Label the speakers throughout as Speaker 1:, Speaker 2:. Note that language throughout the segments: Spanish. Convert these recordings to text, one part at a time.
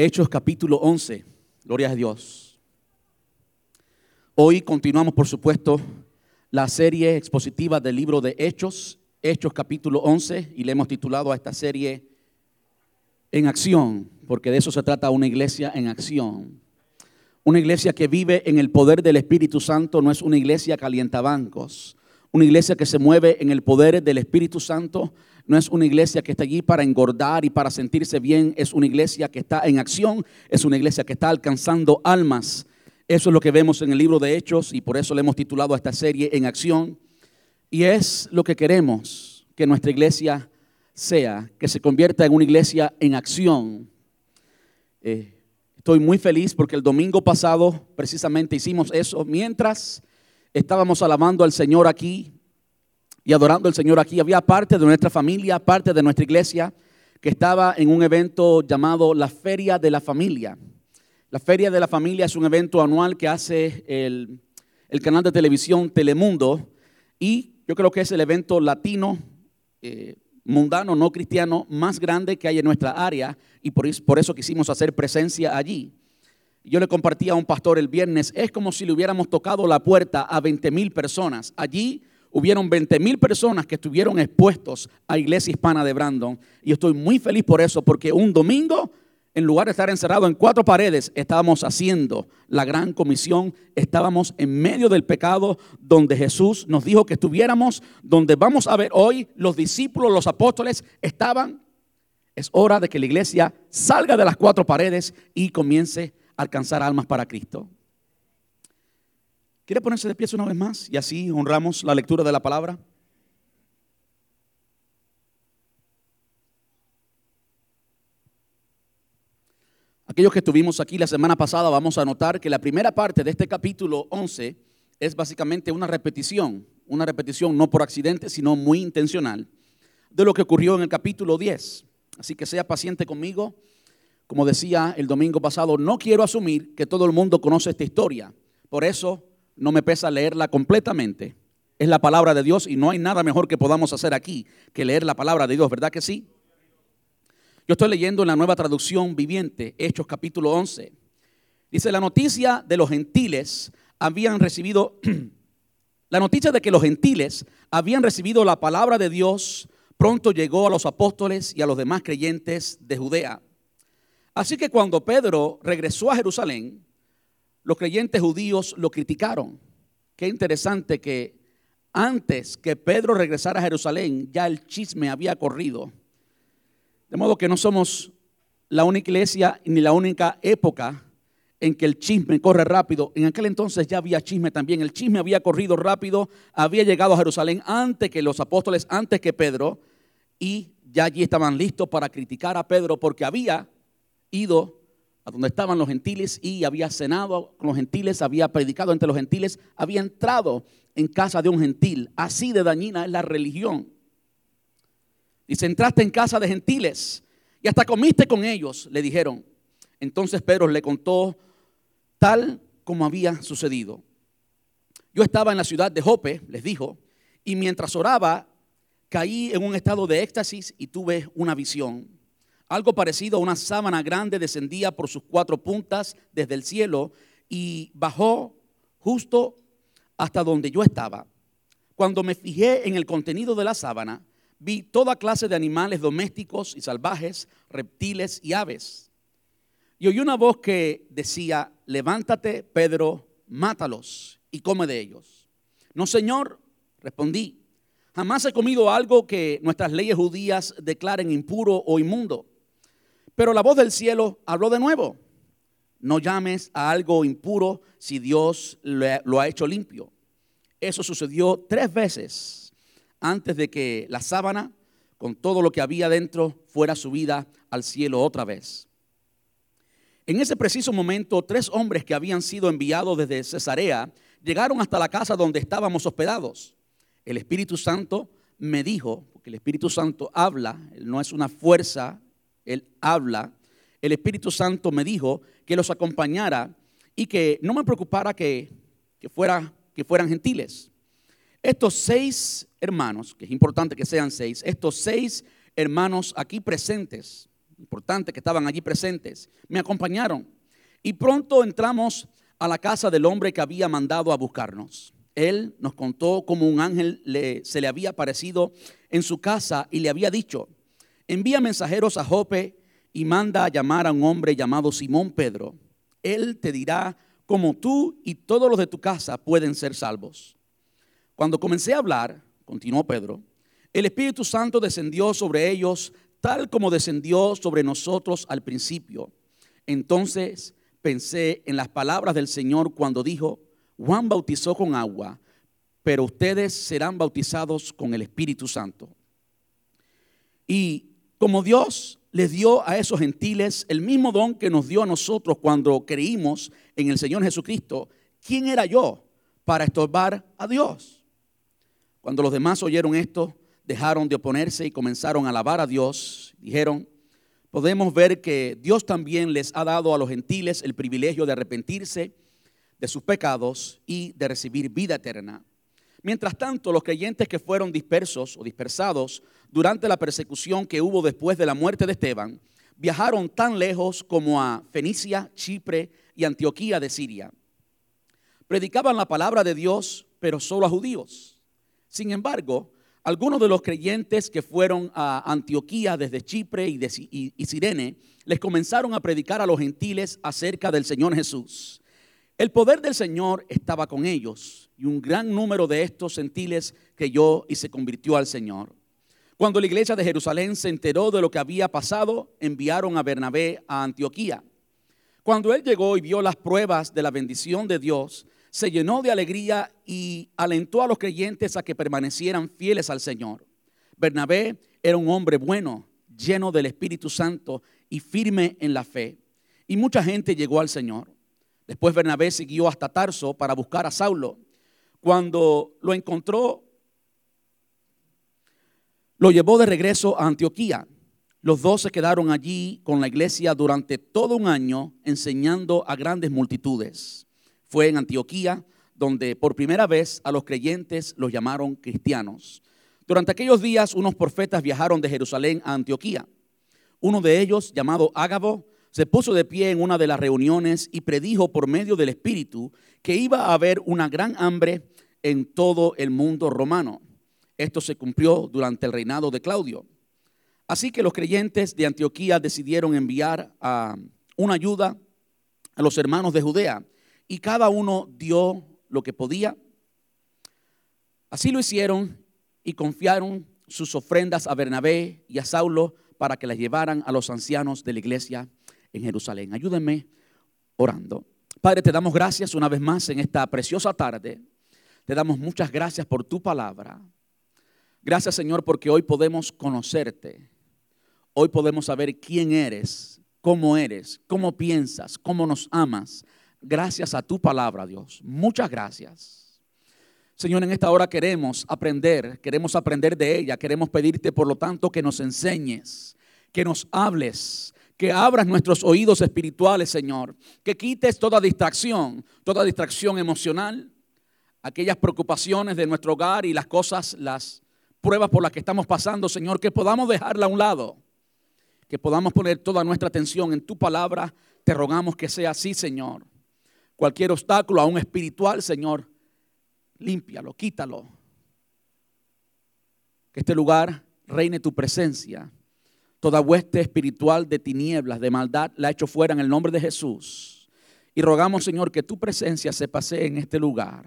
Speaker 1: Hechos capítulo 11. Gloria a Dios. Hoy continuamos, por supuesto, la serie expositiva del libro de Hechos, Hechos capítulo 11, y le hemos titulado a esta serie En acción, porque de eso se trata una iglesia en acción. Una iglesia que vive en el poder del Espíritu Santo no es una iglesia calientabancos. Una iglesia que se mueve en el poder del Espíritu Santo no es una iglesia que está allí para engordar y para sentirse bien, es una iglesia que está en acción, es una iglesia que está alcanzando almas. Eso es lo que vemos en el libro de Hechos y por eso le hemos titulado a esta serie En acción. Y es lo que queremos que nuestra iglesia sea, que se convierta en una iglesia en acción. Eh, estoy muy feliz porque el domingo pasado precisamente hicimos eso mientras estábamos alabando al Señor aquí y adorando al Señor aquí. Había parte de nuestra familia, parte de nuestra iglesia, que estaba en un evento llamado la Feria de la Familia. La Feria de la Familia es un evento anual que hace el, canal de televisión Telemundo y yo creo que es el evento latino, eh, mundano, no cristiano, más grande que hay en nuestra área y por, por eso quisimos hacer presencia allí. Yo le compartí a un pastor el viernes, es como si le hubiéramos tocado la puerta a 20 mil personas. Allí hubieron 20 mil personas que estuvieron expuestos a Iglesia Hispana de Brandon. Y estoy muy feliz por eso, porque un domingo, en lugar de estar encerrado en cuatro paredes, estábamos haciendo la gran comisión, estábamos en medio del pecado donde Jesús nos dijo que estuviéramos, donde vamos a ver hoy los discípulos, los apóstoles estaban. Es hora de que la iglesia salga de las cuatro paredes y comience alcanzar almas para Cristo. ¿Quiere ponerse de pie una vez más? Y así honramos la lectura de la palabra. Aquellos que estuvimos aquí la semana pasada vamos a notar que la primera parte de este capítulo 11 es básicamente una repetición, una repetición no por accidente, sino muy intencional, de lo que ocurrió en el capítulo 10. Así que sea paciente conmigo. Como decía el domingo pasado, no quiero asumir que todo el mundo conoce esta historia. Por eso no me pesa leerla completamente. Es la palabra de Dios y no hay nada mejor que podamos hacer aquí que leer la palabra de Dios, ¿verdad que sí? Yo estoy leyendo en la nueva traducción viviente, Hechos capítulo 11. Dice, la noticia de los gentiles habían recibido, la noticia de que los gentiles habían recibido la palabra de Dios pronto llegó a los apóstoles y a los demás creyentes de Judea. Así que cuando Pedro regresó a Jerusalén, los creyentes judíos lo criticaron. Qué interesante que antes que Pedro regresara a Jerusalén, ya el chisme había corrido. De modo que no somos la única iglesia ni la única época en que el chisme corre rápido. En aquel entonces ya había chisme también. El chisme había corrido rápido, había llegado a Jerusalén antes que los apóstoles, antes que Pedro, y ya allí estaban listos para criticar a Pedro porque había ido donde estaban los gentiles y había cenado con los gentiles, había predicado entre los gentiles, había entrado en casa de un gentil. Así de dañina es la religión. Dice, entraste en casa de gentiles y hasta comiste con ellos, le dijeron. Entonces Pedro le contó tal como había sucedido. Yo estaba en la ciudad de Jope, les dijo, y mientras oraba, caí en un estado de éxtasis y tuve una visión. Algo parecido a una sábana grande descendía por sus cuatro puntas desde el cielo y bajó justo hasta donde yo estaba. Cuando me fijé en el contenido de la sábana, vi toda clase de animales domésticos y salvajes, reptiles y aves. Y oí una voz que decía, levántate, Pedro, mátalos y come de ellos. No, Señor, respondí, jamás he comido algo que nuestras leyes judías declaren impuro o inmundo. Pero la voz del cielo habló de nuevo. No llames a algo impuro si Dios lo ha hecho limpio. Eso sucedió tres veces antes de que la sábana, con todo lo que había dentro, fuera subida al cielo otra vez. En ese preciso momento, tres hombres que habían sido enviados desde Cesarea llegaron hasta la casa donde estábamos hospedados. El Espíritu Santo me dijo, porque el Espíritu Santo habla, no es una fuerza él habla, el Espíritu Santo me dijo que los acompañara y que no me preocupara que, fuera, que fueran gentiles. Estos seis hermanos, que es importante que sean seis, estos seis hermanos aquí presentes, importantes que estaban allí presentes, me acompañaron. Y pronto entramos a la casa del hombre que había mandado a buscarnos. Él nos contó cómo un ángel se le había aparecido en su casa y le había dicho, envía mensajeros a Jope y manda a llamar a un hombre llamado Simón Pedro. Él te dirá cómo tú y todos los de tu casa pueden ser salvos. Cuando comencé a hablar, continuó Pedro, el Espíritu Santo descendió sobre ellos tal como descendió sobre nosotros al principio. Entonces pensé en las palabras del Señor cuando dijo, Juan bautizó con agua, pero ustedes serán bautizados con el Espíritu Santo. Y como Dios les dio a esos gentiles el mismo don que nos dio a nosotros cuando creímos en el Señor Jesucristo, ¿quién era yo para estorbar a Dios? Cuando los demás oyeron esto, dejaron de oponerse y comenzaron a alabar a Dios. Dijeron, podemos ver que Dios también les ha dado a los gentiles el privilegio de arrepentirse de sus pecados y de recibir vida eterna. Mientras tanto, los creyentes que fueron dispersos o dispersados durante la persecución que hubo después de la muerte de Esteban, viajaron tan lejos como a Fenicia, Chipre y Antioquía de Siria. Predicaban la palabra de Dios, pero solo a judíos. Sin embargo, algunos de los creyentes que fueron a Antioquía desde Chipre y, Sirene les comenzaron a predicar a los gentiles acerca del Señor Jesús. El poder del Señor estaba con ellos y un gran número de estos gentiles creyó y se convirtió al Señor. Cuando la iglesia de Jerusalén se enteró de lo que había pasado, enviaron a Bernabé a Antioquía. Cuando él llegó y vio las pruebas de la bendición de Dios, se llenó de alegría y alentó a los creyentes a que permanecieran fieles al Señor. Bernabé era un hombre bueno, lleno del Espíritu Santo y firme en la fe. Y mucha gente llegó al Señor. Después Bernabé siguió hasta Tarso para buscar a Saulo. Cuando lo encontró, lo llevó de regreso a Antioquía. Los dos se quedaron allí con la iglesia durante todo un año enseñando a grandes multitudes. Fue en Antioquía donde por primera vez a los creyentes los llamaron cristianos. Durante aquellos días unos profetas viajaron de Jerusalén a Antioquía. Uno de ellos, llamado Ágabo, se puso de pie en una de las reuniones y predijo por medio del Espíritu que iba a haber una gran hambre en todo el mundo romano. Esto se cumplió durante el reinado de Claudio. Así que los creyentes de Antioquía decidieron enviar una ayuda a los hermanos de Judea y cada uno dio lo que podía. Así lo hicieron y confiaron sus ofrendas a Bernabé y a Saulo para que las llevaran a los ancianos de la iglesia en Jerusalén. Ayúdenme orando. Padre, te damos gracias una vez más en esta preciosa tarde. Te damos muchas gracias por tu palabra. Gracias Señor porque hoy podemos conocerte. Hoy podemos saber quién eres, cómo eres, cómo piensas, cómo nos amas gracias a tu palabra, Dios. Muchas gracias. Señor, en esta hora queremos aprender, queremos aprender de ella, queremos pedirte, por lo tanto, que nos enseñes, que nos hables, que abras nuestros oídos espirituales, Señor, que quites toda distracción, toda distracción emocional, aquellas preocupaciones de nuestro hogar y las cosas, las pruebas por las que estamos pasando, Señor, que podamos dejarla a un lado, que podamos poner toda nuestra atención en tu palabra. Te rogamos que sea así, Señor. Cualquier obstáculo, aún espiritual, Señor, límpialo, quítalo. Que este lugar reine tu presencia. Toda hueste espiritual de tinieblas, de maldad, la hecho fuera en el nombre de Jesús. Y rogamos, Señor, que tu presencia se pase en este lugar.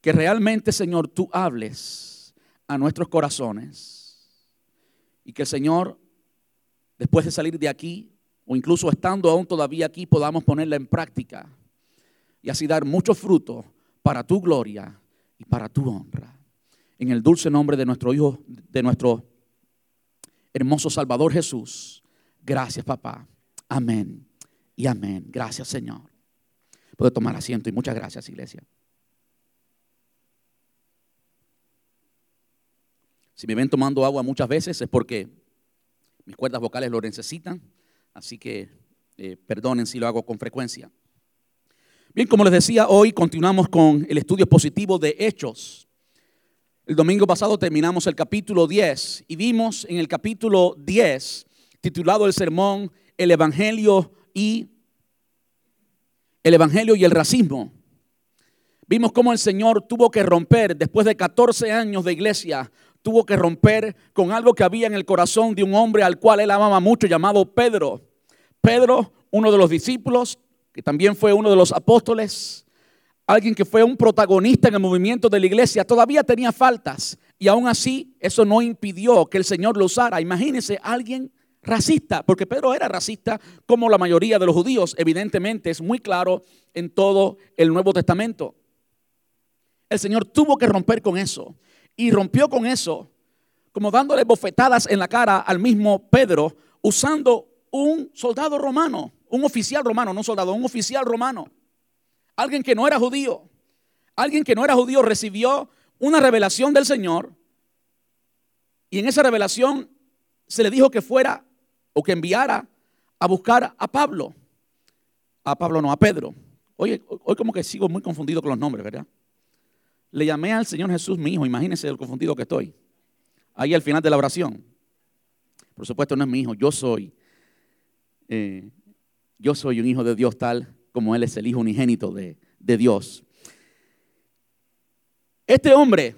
Speaker 1: Que realmente, Señor, tú hables a nuestros corazones. Y que Señor, después de salir de aquí, o incluso estando aún todavía aquí, podamos ponerla en práctica y así dar mucho fruto para tu gloria y para tu honra. En el dulce nombre de nuestro Hijo, de nuestro hermoso Salvador Jesús. Gracias, papá. Amén y amén. Gracias, Señor. Puede tomar asiento y muchas gracias, iglesia. Si me ven tomando agua muchas veces es porque mis cuerdas vocales lo necesitan, así que eh, perdonen si lo hago con frecuencia. Bien, como les decía, hoy continuamos con el estudio positivo de Hechos. El domingo pasado terminamos el capítulo 10 y vimos en el capítulo 10 titulado el sermón El Evangelio y el Evangelio y el racismo. Vimos cómo el Señor tuvo que romper, después de 14 años de iglesia, tuvo que romper con algo que había en el corazón de un hombre al cual él amaba mucho, llamado Pedro. Pedro, uno de los discípulos, que también fue uno de los apóstoles, alguien que fue un protagonista en el movimiento de la iglesia, todavía tenía faltas. Y aún así, eso no impidió que el Señor lo usara. Imagínense alguien racista, porque Pedro era racista como la mayoría de los judíos, evidentemente es muy claro en todo el Nuevo Testamento. El Señor tuvo que romper con eso y rompió con eso, como dándole bofetadas en la cara al mismo Pedro, usando un soldado romano, un oficial romano, no soldado, un oficial romano, alguien que no era judío, alguien que no era judío recibió una revelación del Señor y en esa revelación se le dijo que fuera o que enviara a buscar a Pablo. A Pablo no, a Pedro. Oye, hoy como que sigo muy confundido con los nombres, ¿verdad? Le llamé al Señor Jesús mi hijo, imagínense el confundido que estoy. Ahí al final de la oración. Por supuesto no es mi hijo, yo soy. Eh, yo soy un hijo de Dios tal como Él es el hijo unigénito de, de Dios. Este hombre,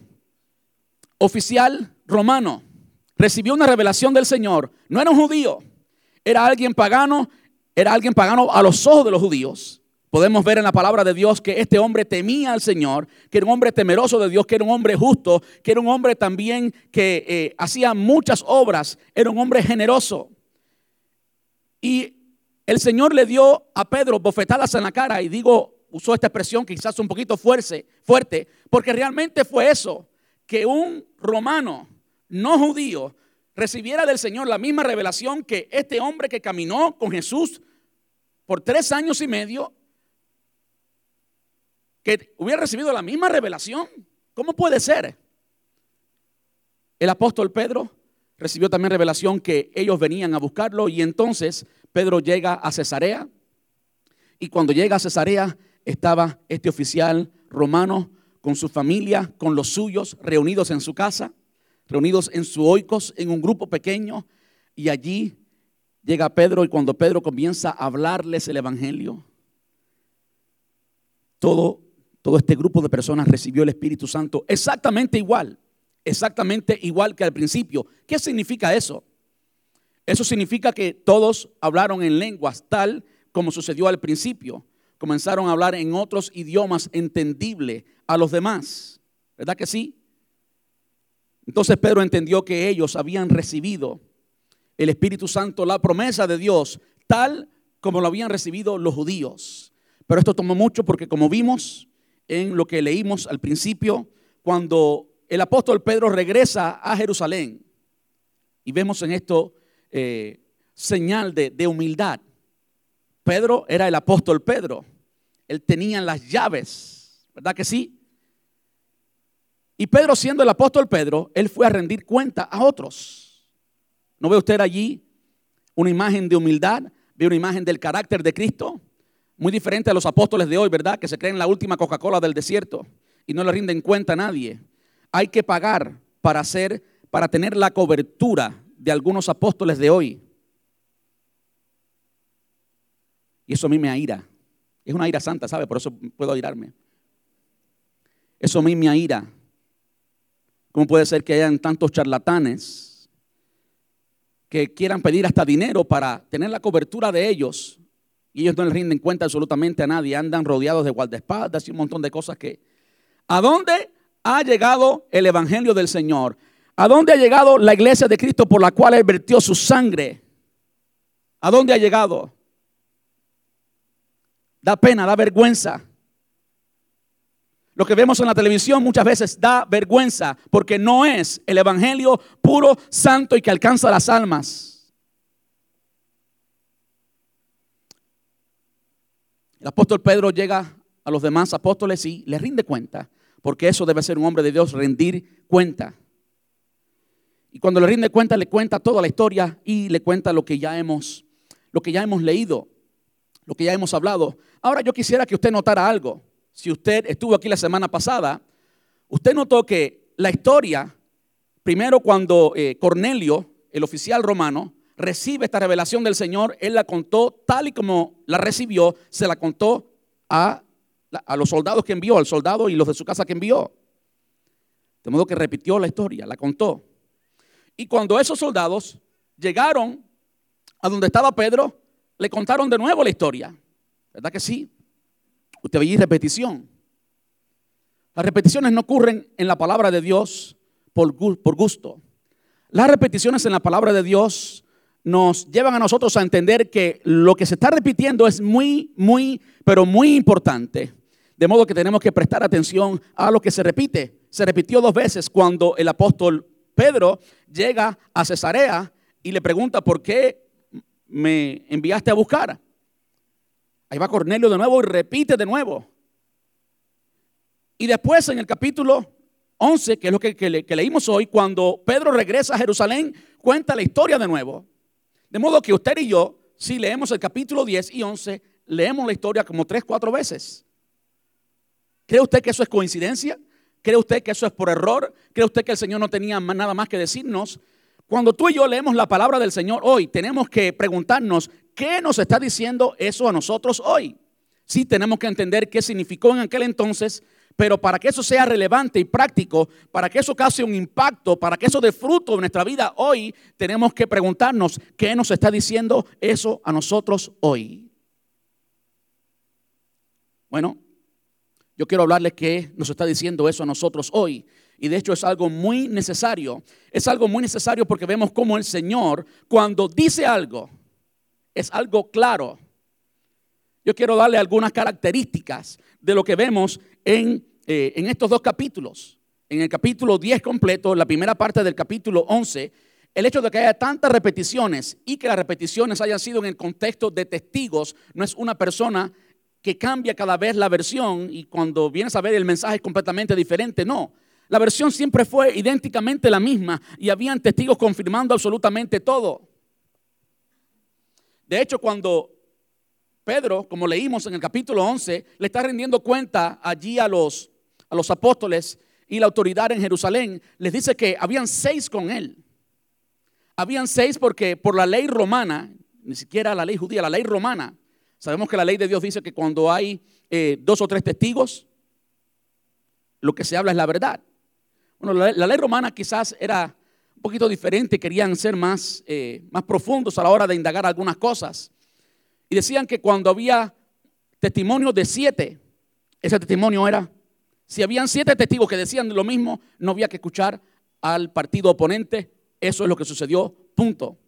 Speaker 1: oficial romano, recibió una revelación del Señor. No era un judío, era alguien pagano, era alguien pagano a los ojos de los judíos. Podemos ver en la palabra de Dios que este hombre temía al Señor, que era un hombre temeroso de Dios, que era un hombre justo, que era un hombre también que eh, hacía muchas obras, era un hombre generoso. Y el Señor le dio a Pedro bofetadas en la cara, y digo, usó esta expresión quizás un poquito fuerte, fuerte, porque realmente fue eso, que un romano no judío recibiera del Señor la misma revelación que este hombre que caminó con Jesús por tres años y medio, que hubiera recibido la misma revelación. ¿Cómo puede ser? El apóstol Pedro recibió también revelación que ellos venían a buscarlo y entonces Pedro llega a Cesarea y cuando llega a Cesarea estaba este oficial romano con su familia, con los suyos, reunidos en su casa reunidos en su oikos, en un grupo pequeño, y allí llega Pedro y cuando Pedro comienza a hablarles el Evangelio, todo, todo este grupo de personas recibió el Espíritu Santo exactamente igual, exactamente igual que al principio. ¿Qué significa eso? Eso significa que todos hablaron en lenguas tal como sucedió al principio. Comenzaron a hablar en otros idiomas entendibles a los demás. ¿Verdad que sí? Entonces Pedro entendió que ellos habían recibido el Espíritu Santo, la promesa de Dios, tal como lo habían recibido los judíos. Pero esto tomó mucho porque como vimos en lo que leímos al principio, cuando el apóstol Pedro regresa a Jerusalén, y vemos en esto eh, señal de, humildad. Pedro era el apóstol Pedro, él tenía las llaves, ¿verdad que sí? Y Pedro, siendo el apóstol Pedro, él fue a rendir cuenta a otros. ¿No ve usted allí una imagen de humildad? ¿Ve una imagen del carácter de Cristo? Muy diferente a los apóstoles de hoy, ¿verdad? Que se creen la última Coca-Cola del desierto y no le rinden cuenta a nadie. Hay que pagar para hacer, para tener la cobertura de algunos apóstoles de hoy. Y eso a mí me aira. Es una ira santa, ¿sabe? Por eso puedo airarme. Eso a mí me aira. ¿Cómo puede ser que hayan tantos charlatanes que quieran pedir hasta dinero para tener la cobertura de ellos y ellos no les rinden cuenta absolutamente a nadie, andan rodeados de guardaespaldas y un montón de cosas que... ¿A dónde ha llegado el Evangelio del Señor? ¿A dónde ha llegado la iglesia de Cristo por la cual Él vertió su sangre? ¿A dónde ha llegado? Da pena, da vergüenza. Lo que vemos en la televisión muchas veces da vergüenza porque no es el Evangelio puro, santo y que alcanza las almas. El apóstol Pedro llega a los demás apóstoles y les rinde cuenta, porque eso debe ser un hombre de Dios, rendir cuenta. Y cuando le rinde cuenta, le cuenta toda la historia y le cuenta lo que ya hemos, lo que ya hemos leído, lo que ya hemos hablado. Ahora yo quisiera que usted notara algo si usted estuvo aquí la semana pasada, usted notó que la historia, primero cuando eh, Cornelio, el oficial romano, recibe esta revelación del Señor, él la contó tal y como la recibió, se la contó a, a los soldados que envió, al soldado y los de su casa que envió. De modo que repitió la historia, la contó. Y cuando esos soldados llegaron a donde estaba Pedro, le contaron de nuevo la historia. ¿Verdad que sí? Usted veía repetición. Las repeticiones no ocurren en la palabra de Dios por, gusto. Las repeticiones en la palabra de Dios nos llevan a nosotros a entender que lo que se está repitiendo es muy, muy, pero muy importante. De modo que tenemos que prestar atención a lo que se repite. Se repitió dos veces cuando el apóstol Pedro llega a Cesarea y le pregunta, ¿por qué me enviaste a buscar? Ahí va Cornelio de nuevo y repite de nuevo. Y después en el capítulo 11, que es lo que, leímos hoy, cuando Pedro regresa a Jerusalén, cuenta la historia de nuevo. De modo que usted y yo, si leemos el capítulo 10 y 11, leemos la historia como tres, cuatro veces. ¿Cree usted que eso es coincidencia? ¿Cree usted que eso es por error? ¿Cree usted que el Señor no tenía nada más que decirnos? Cuando tú y yo leemos la palabra del Señor hoy, tenemos que preguntarnos, ¿qué nos está diciendo eso a nosotros hoy? Sí, tenemos que entender qué significó en aquel entonces, pero para que eso sea relevante y práctico, para que eso cause un impacto, para que eso dé fruto en nuestra vida hoy, tenemos que preguntarnos qué nos está diciendo eso a nosotros hoy. Bueno, yo quiero hablarles qué nos está diciendo eso a nosotros hoy. Y de hecho es algo muy necesario. Es algo muy necesario porque vemos cómo el Señor, cuando dice algo, es algo claro. Yo quiero darle algunas características de lo que vemos en, eh, en estos dos capítulos. En el capítulo 10 completo, la primera parte del capítulo 11, el hecho de que haya tantas repeticiones y que las repeticiones hayan sido en el contexto de testigos, no es una persona que cambia cada vez la versión y cuando vienes a ver el mensaje es completamente diferente. No, la versión siempre fue idénticamente la misma y habían testigos confirmando absolutamente todo. De hecho, cuando Pedro, como leímos en el capítulo 11, le está rindiendo cuenta allí a los, a los apóstoles y la autoridad en Jerusalén, les dice que habían seis con él. Habían seis porque por la ley romana, ni siquiera la ley judía, la ley romana, Sabemos que la ley de Dios dice que cuando hay eh, dos o tres testigos, lo que se habla es la verdad. Bueno, la, ley romana quizás era un poquito diferente, querían ser más, eh, más profundos a la hora de indagar algunas cosas. Y decían que cuando había testimonio de siete, ese testimonio era, si habían siete testigos que decían lo mismo, no había que escuchar al partido oponente. Eso es lo que sucedió, punto.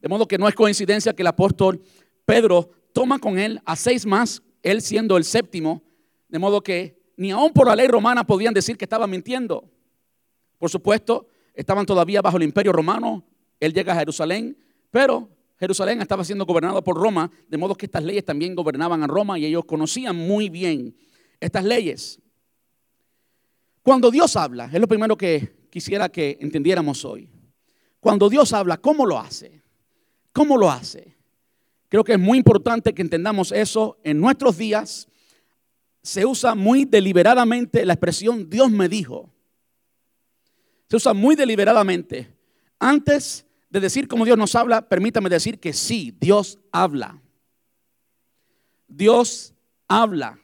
Speaker 1: De modo que no es coincidencia que el apóstol Pedro toma con él a seis más, él siendo el séptimo, de modo que ni aún por la ley romana podían decir que estaba mintiendo. Por supuesto, estaban todavía bajo el imperio romano, él llega a Jerusalén, pero Jerusalén estaba siendo gobernado por Roma, de modo que estas leyes también gobernaban a Roma y ellos conocían muy bien estas leyes. Cuando Dios habla, es lo primero que quisiera que entendiéramos hoy. Cuando Dios habla, ¿cómo lo hace? ¿Cómo lo hace? Creo que es muy importante que entendamos eso en nuestros días. Se usa muy deliberadamente la expresión Dios me dijo. Se usa muy deliberadamente. Antes de decir cómo Dios nos habla, permítame decir que sí, Dios habla. Dios habla.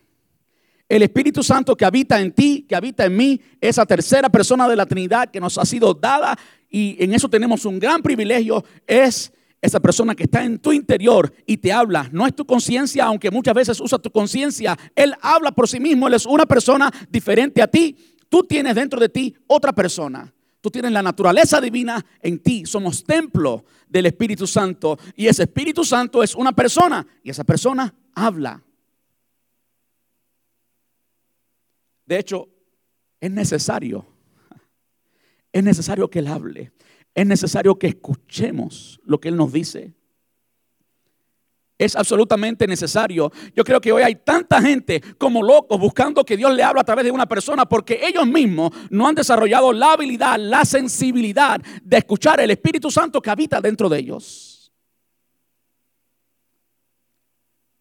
Speaker 1: El Espíritu Santo que habita en ti, que habita en mí, esa tercera persona de la Trinidad que nos ha sido dada y en eso tenemos un gran privilegio, es esa persona que está en tu interior y te habla, no es tu conciencia, aunque muchas veces usa tu conciencia, Él habla por sí mismo, Él es una persona diferente a ti. Tú tienes dentro de ti otra persona. Tú tienes la naturaleza divina en ti. Somos templo del Espíritu Santo. Y ese Espíritu Santo es una persona. Y esa persona habla. De hecho, es necesario. Es necesario que Él hable es necesario que escuchemos lo que Él nos dice. Es absolutamente necesario. Yo creo que hoy hay tanta gente como locos buscando que Dios le hable a través de una persona porque ellos mismos no han desarrollado la habilidad, la sensibilidad de escuchar el Espíritu Santo que habita dentro de ellos.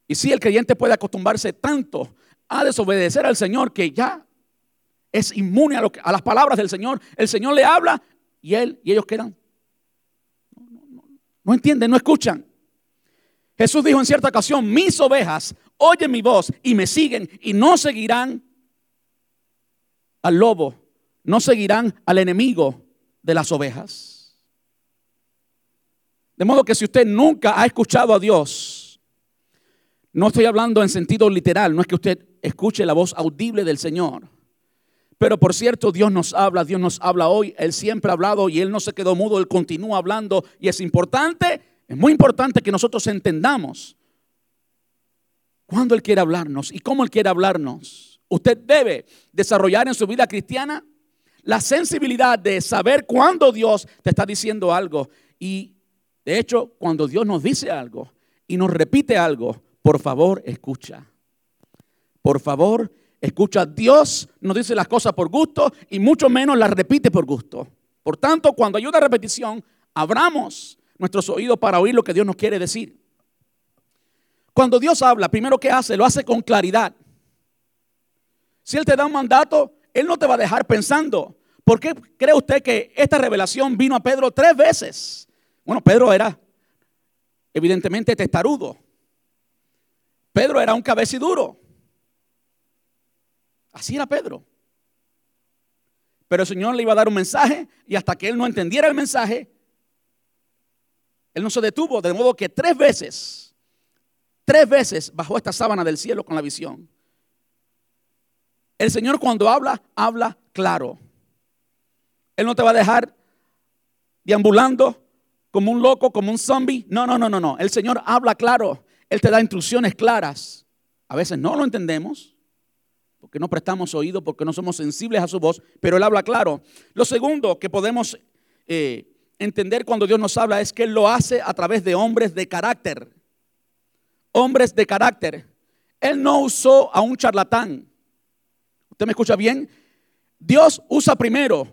Speaker 1: Y si el creyente puede acostumbrarse tanto a desobedecer al Señor que ya es inmune a, a las palabras del Señor, el Señor le habla y él y ellos quedan. No entienden, no escuchan. Jesús dijo en cierta ocasión, mis ovejas oyen mi voz y me siguen y no seguirán al lobo, no seguirán al enemigo de las ovejas. De modo que si usted nunca ha escuchado a Dios, no estoy hablando en sentido literal, no es que usted escuche la voz audible del Señor. Pero por cierto, Dios nos habla, Dios nos habla hoy, Él siempre ha hablado y Él no se quedó mudo, Él continúa hablando y es importante, es muy importante que nosotros entendamos cuándo Él quiere hablarnos y cómo Él quiere hablarnos. Usted debe desarrollar en su vida cristiana la sensibilidad de saber cuándo Dios te está diciendo algo. Y de hecho, cuando Dios nos dice algo y nos repite algo, por favor, escucha. Por favor, escucha. Dios nos dice las cosas por gusto y mucho menos las repite por gusto. Por tanto, cuando hay una repetición, abramos nuestros oídos para oír lo que Dios nos quiere decir. Cuando Dios habla, primero que hace, lo hace con claridad. Si Él te da un mandato, Él no te va a dejar pensando. ¿Por qué cree usted que esta revelación vino a Pedro tres veces? Bueno, Pedro era evidentemente testarudo. Pedro era un cabeciduro. Así era Pedro. Pero el Señor le iba a dar un mensaje y hasta que él no entendiera el mensaje, él no se detuvo. De modo que tres veces, tres veces bajó esta sábana del cielo con la visión. El Señor cuando habla, habla claro. Él no te va a dejar deambulando como un loco, como un zombie. No, no, no, no, no. El Señor habla claro. Él te da instrucciones claras. A veces no lo entendemos porque no prestamos oído, porque no somos sensibles a su voz, pero Él habla claro. Lo segundo que podemos eh, entender cuando Dios nos habla es que Él lo hace a través de hombres de carácter. Hombres de carácter. Él no usó a un charlatán. ¿Usted me escucha bien? Dios usa primero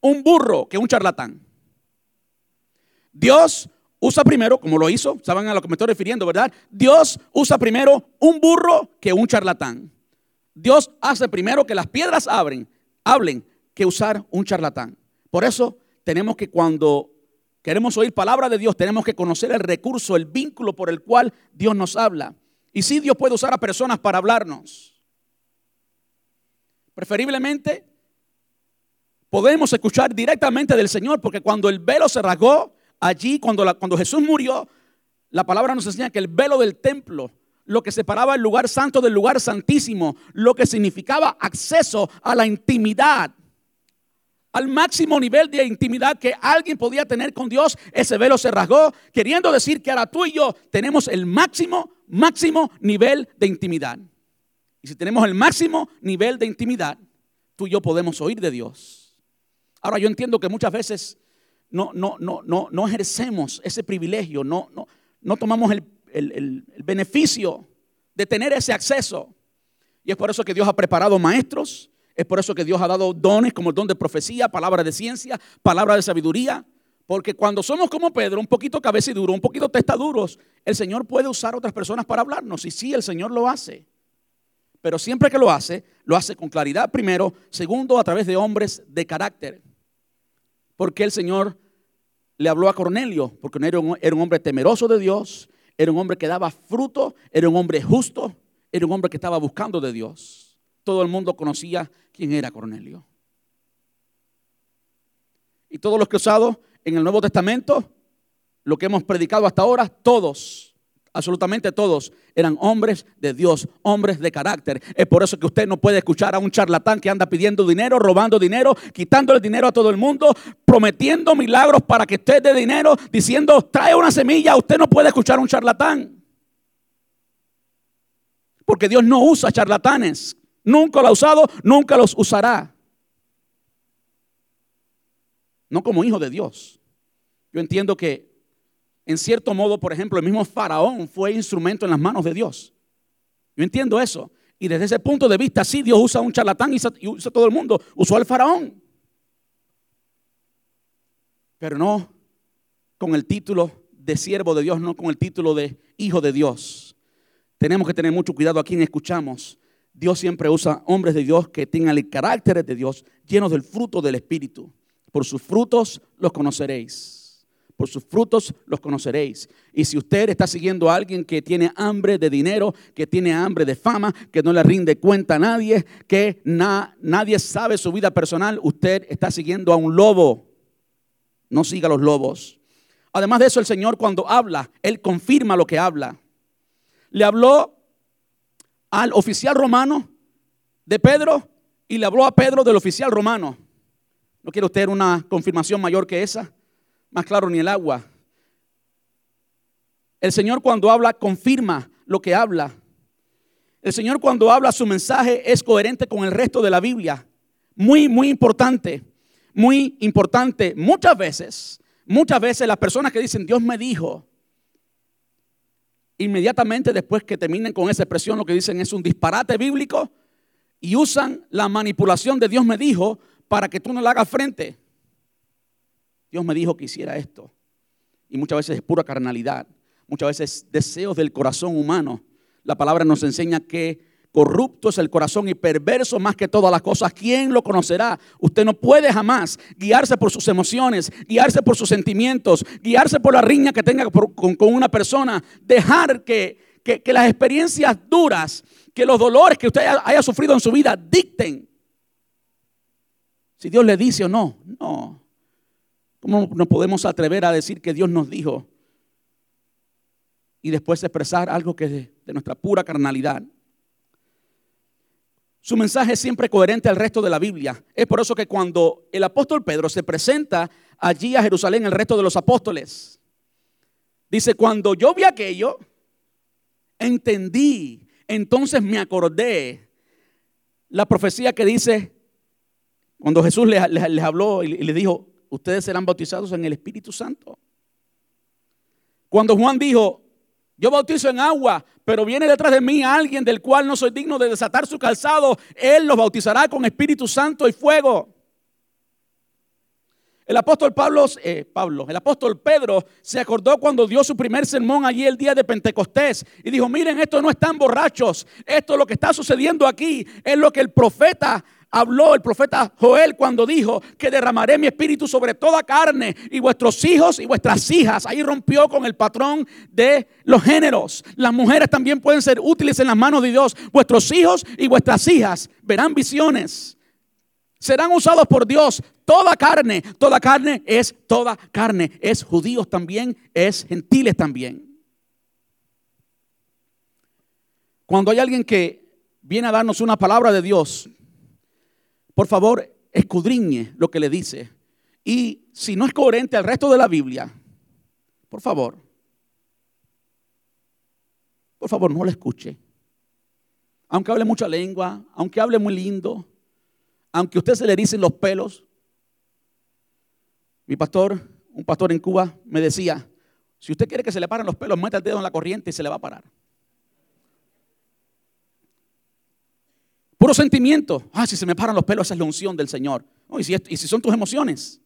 Speaker 1: un burro que un charlatán. Dios usa primero, como lo hizo, saben a lo que me estoy refiriendo, ¿verdad? Dios usa primero un burro que un charlatán. Dios hace primero que las piedras abren, hablen que usar un charlatán. Por eso tenemos que cuando queremos oír palabra de Dios, tenemos que conocer el recurso, el vínculo por el cual Dios nos habla. Y sí, Dios puede usar a personas para hablarnos. Preferiblemente podemos escuchar directamente del Señor, porque cuando el velo se rasgó, allí, cuando, cuando Jesús murió, la palabra nos enseña que el velo del templo, lo que separaba el lugar santo del lugar santísimo, lo que significaba acceso a la intimidad, al máximo nivel de intimidad que alguien podía tener con Dios, ese velo se rasgó, queriendo decir que ahora tú y yo tenemos el máximo, máximo nivel de intimidad. Y si tenemos el máximo nivel de intimidad, tú y yo podemos oír de Dios. Ahora yo entiendo que muchas veces no, no, no, no, no ejercemos ese privilegio, no, no, no tomamos el, el beneficio de tener ese acceso. Y es por eso que Dios ha preparado maestros, es por eso que Dios ha dado dones como el don de profecía, palabra de ciencia, palabra de sabiduría. Porque cuando somos como Pedro, un poquito cabeciduro, un poquito testaduros, el Señor puede usar a otras personas para hablarnos. Y sí, el Señor lo hace. Pero siempre que lo hace, lo hace con claridad primero, segundo, a través de hombres de carácter porque el Señor le habló a Cornelio, porque un, era un hombre temeroso de Dios, era un hombre que daba fruto, era un hombre justo, era un hombre que estaba buscando de Dios. Todo el mundo conocía quién era Cornelio. Y todos los que usados en el Nuevo Testamento, lo que hemos predicado hasta ahora, todos absolutamente todos eran hombres de Dios, hombres de carácter. Es por eso que usted no puede escuchar a un charlatán que anda pidiendo dinero, robando dinero, quitándole dinero a todo el mundo, prometiendo milagros para que usted dé dinero, diciendo, trae una semilla. Usted no puede escuchar a un charlatán. Porque Dios no usa charlatanes. Nunca lo ha usado, nunca los usará. No como hijo de Dios. Yo entiendo que en cierto modo, por ejemplo, el mismo faraón fue instrumento en las manos de Dios. Yo entiendo eso. Y desde ese punto de vista, sí, Dios usa un charlatán y usa todo el mundo. Usó al faraón. Pero no con el título de siervo de Dios, no con el título de hijo de Dios. Tenemos que tener mucho cuidado a quien escuchamos. Dios siempre usa hombres de Dios que tengan el carácter de Dios, llenos del fruto del Espíritu. Por sus frutos los conoceréis. Por sus frutos los conoceréis. Y si usted está siguiendo a alguien que tiene hambre de dinero, que tiene hambre de fama, que no le rinde cuenta a nadie, que nadie sabe su vida personal, usted está siguiendo a un lobo. No siga a los lobos. Además de eso, el Señor cuando habla, Él confirma lo que habla. Le habló al oficial romano de Pedro y le habló a Pedro del oficial romano. ¿No quiere usted una confirmación mayor que esa? Más claro ni el agua. El Señor cuando habla confirma lo que habla. El Señor cuando habla su mensaje es coherente con el resto de la Biblia. Muy, muy importante. Muy importante. Muchas veces, muchas veces las personas que dicen Dios me dijo, inmediatamente después que terminen con esa expresión lo que dicen es un disparate bíblico y usan la manipulación de Dios me dijo para que tú no le hagas frente. Dios me dijo que hiciera esto. Y muchas veces es pura carnalidad, muchas veces deseos del corazón humano. La palabra nos enseña que corrupto es el corazón y perverso más que todas las cosas. ¿Quién lo conocerá? Usted no puede jamás guiarse por sus emociones, guiarse por sus sentimientos, guiarse por la riña que tenga con, una persona, dejar que, que las experiencias duras, que los dolores que usted haya sufrido en su vida dicten si Dios le dice o no, no. ¿Cómo nos podemos atrever a decir que Dios nos dijo? Y después expresar algo que es de, nuestra pura carnalidad. Su mensaje es siempre coherente al resto de la Biblia. Es por eso que cuando el apóstol Pedro se presenta allí a Jerusalén, el resto de los apóstoles, dice, cuando yo vi aquello, entendí, entonces me acordé la profecía que dice, cuando Jesús les, habló y les dijo, ustedes serán bautizados en el Espíritu Santo. Cuando Juan dijo, yo bautizo en agua, pero viene detrás de mí alguien del cual no soy digno de desatar su calzado, él los bautizará con Espíritu Santo y fuego. El apóstol Pablo, eh, el apóstol Pedro se acordó cuando dio su primer sermón allí el día de Pentecostés y dijo, miren, esto no están borrachos, esto lo que está sucediendo aquí es lo que el profeta habló el profeta Joel cuando dijo que derramaré mi espíritu sobre toda carne y vuestros hijos y vuestras hijas. Ahí rompió con el patrón de los géneros. Las mujeres también pueden ser útiles en las manos de Dios. Vuestros hijos y vuestras hijas verán visiones. Serán usados por Dios toda carne. Toda carne es toda carne. Es judíos también, es gentiles también. Cuando hay alguien que viene a darnos una palabra de Dios, por favor, escudriñe lo que le dice. Y si no es coherente al resto de la Biblia, por favor, por favor, no lo escuche. Aunque hable mucha lengua, aunque hable muy lindo, aunque usted se le dicen los pelos. Mi pastor, un pastor en Cuba, me decía, si usted quiere que se le paren los pelos, meta el dedo en la corriente y se le va a parar. Puro sentimiento. Ah, si se me paran los pelos, esa es la unción del Señor. y, si, y si son tus emociones.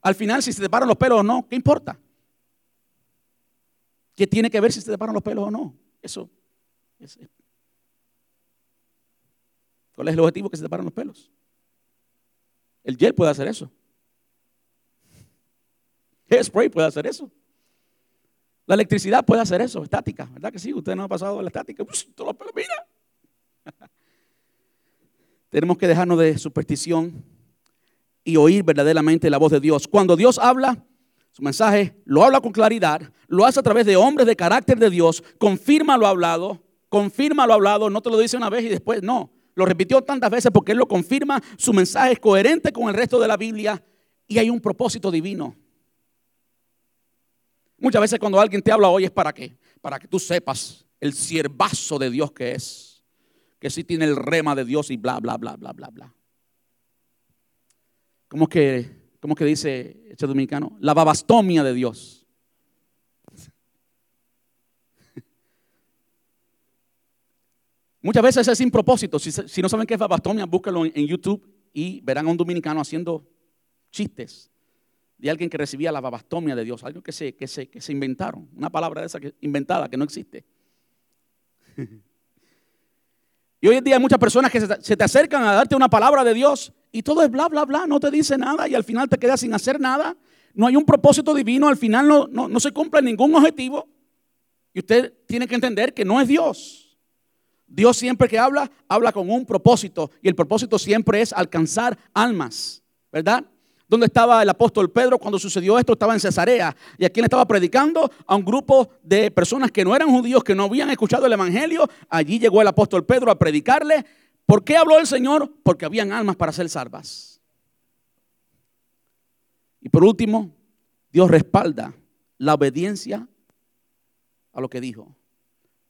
Speaker 1: Al final, si se te paran los pelos o no, ¿qué importa? ¿Qué tiene que ver si se te paran los pelos o no? Eso. ¿Cuál es el objetivo que se te paran los pelos? El gel puede hacer eso. El spray puede hacer eso. La electricidad puede hacer eso, estática, ¿verdad que sí? Usted no ha pasado la estática, todos los pelos, mira. Tenemos que dejarnos de superstición y oír verdaderamente la voz de Dios. Cuando Dios habla, su mensaje lo habla con claridad, lo hace a través de hombres de carácter de Dios, confirma lo hablado, confirma lo hablado, no te lo dice una vez y después no. Lo repitió tantas veces porque Él lo confirma, su mensaje es coherente con el resto de la Biblia y hay un propósito divino. Muchas veces cuando alguien te habla hoy es para qué? Para que tú sepas el siervazo de Dios que es que sí tiene el rema de Dios y bla, bla, bla, bla, bla, bla. ¿Cómo que, cómo que dice este dominicano? La babastomia de Dios. Muchas veces es sin propósito. Si, no saben qué es babastomia, búsquenlo en, YouTube y verán a un dominicano haciendo chistes de alguien que recibía la babastomia de Dios, algo que se, que se, que se inventaron, una palabra de esa que, inventada que no existe. Y hoy en día hay muchas personas que se te acercan a darte una palabra de Dios y todo es bla, bla, bla, no te dice nada y al final te quedas sin hacer nada. no hay un propósito divino, al final no, no, se cumple ningún objetivo. Y usted tiene que entender que no es Dios. Dios siempre que habla, habla con un propósito. Y el propósito siempre es alcanzar almas, ¿verdad? ¿Dónde estaba el apóstol Pedro cuando sucedió esto? Estaba en Cesarea. ¿Y a quién estaba predicando? A un grupo de personas que no eran judíos, que no habían escuchado el Evangelio. Allí llegó el apóstol Pedro a predicarle. ¿Por qué habló el Señor? Porque habían almas para ser salvas. Y por último, Dios respalda la obediencia a lo que dijo.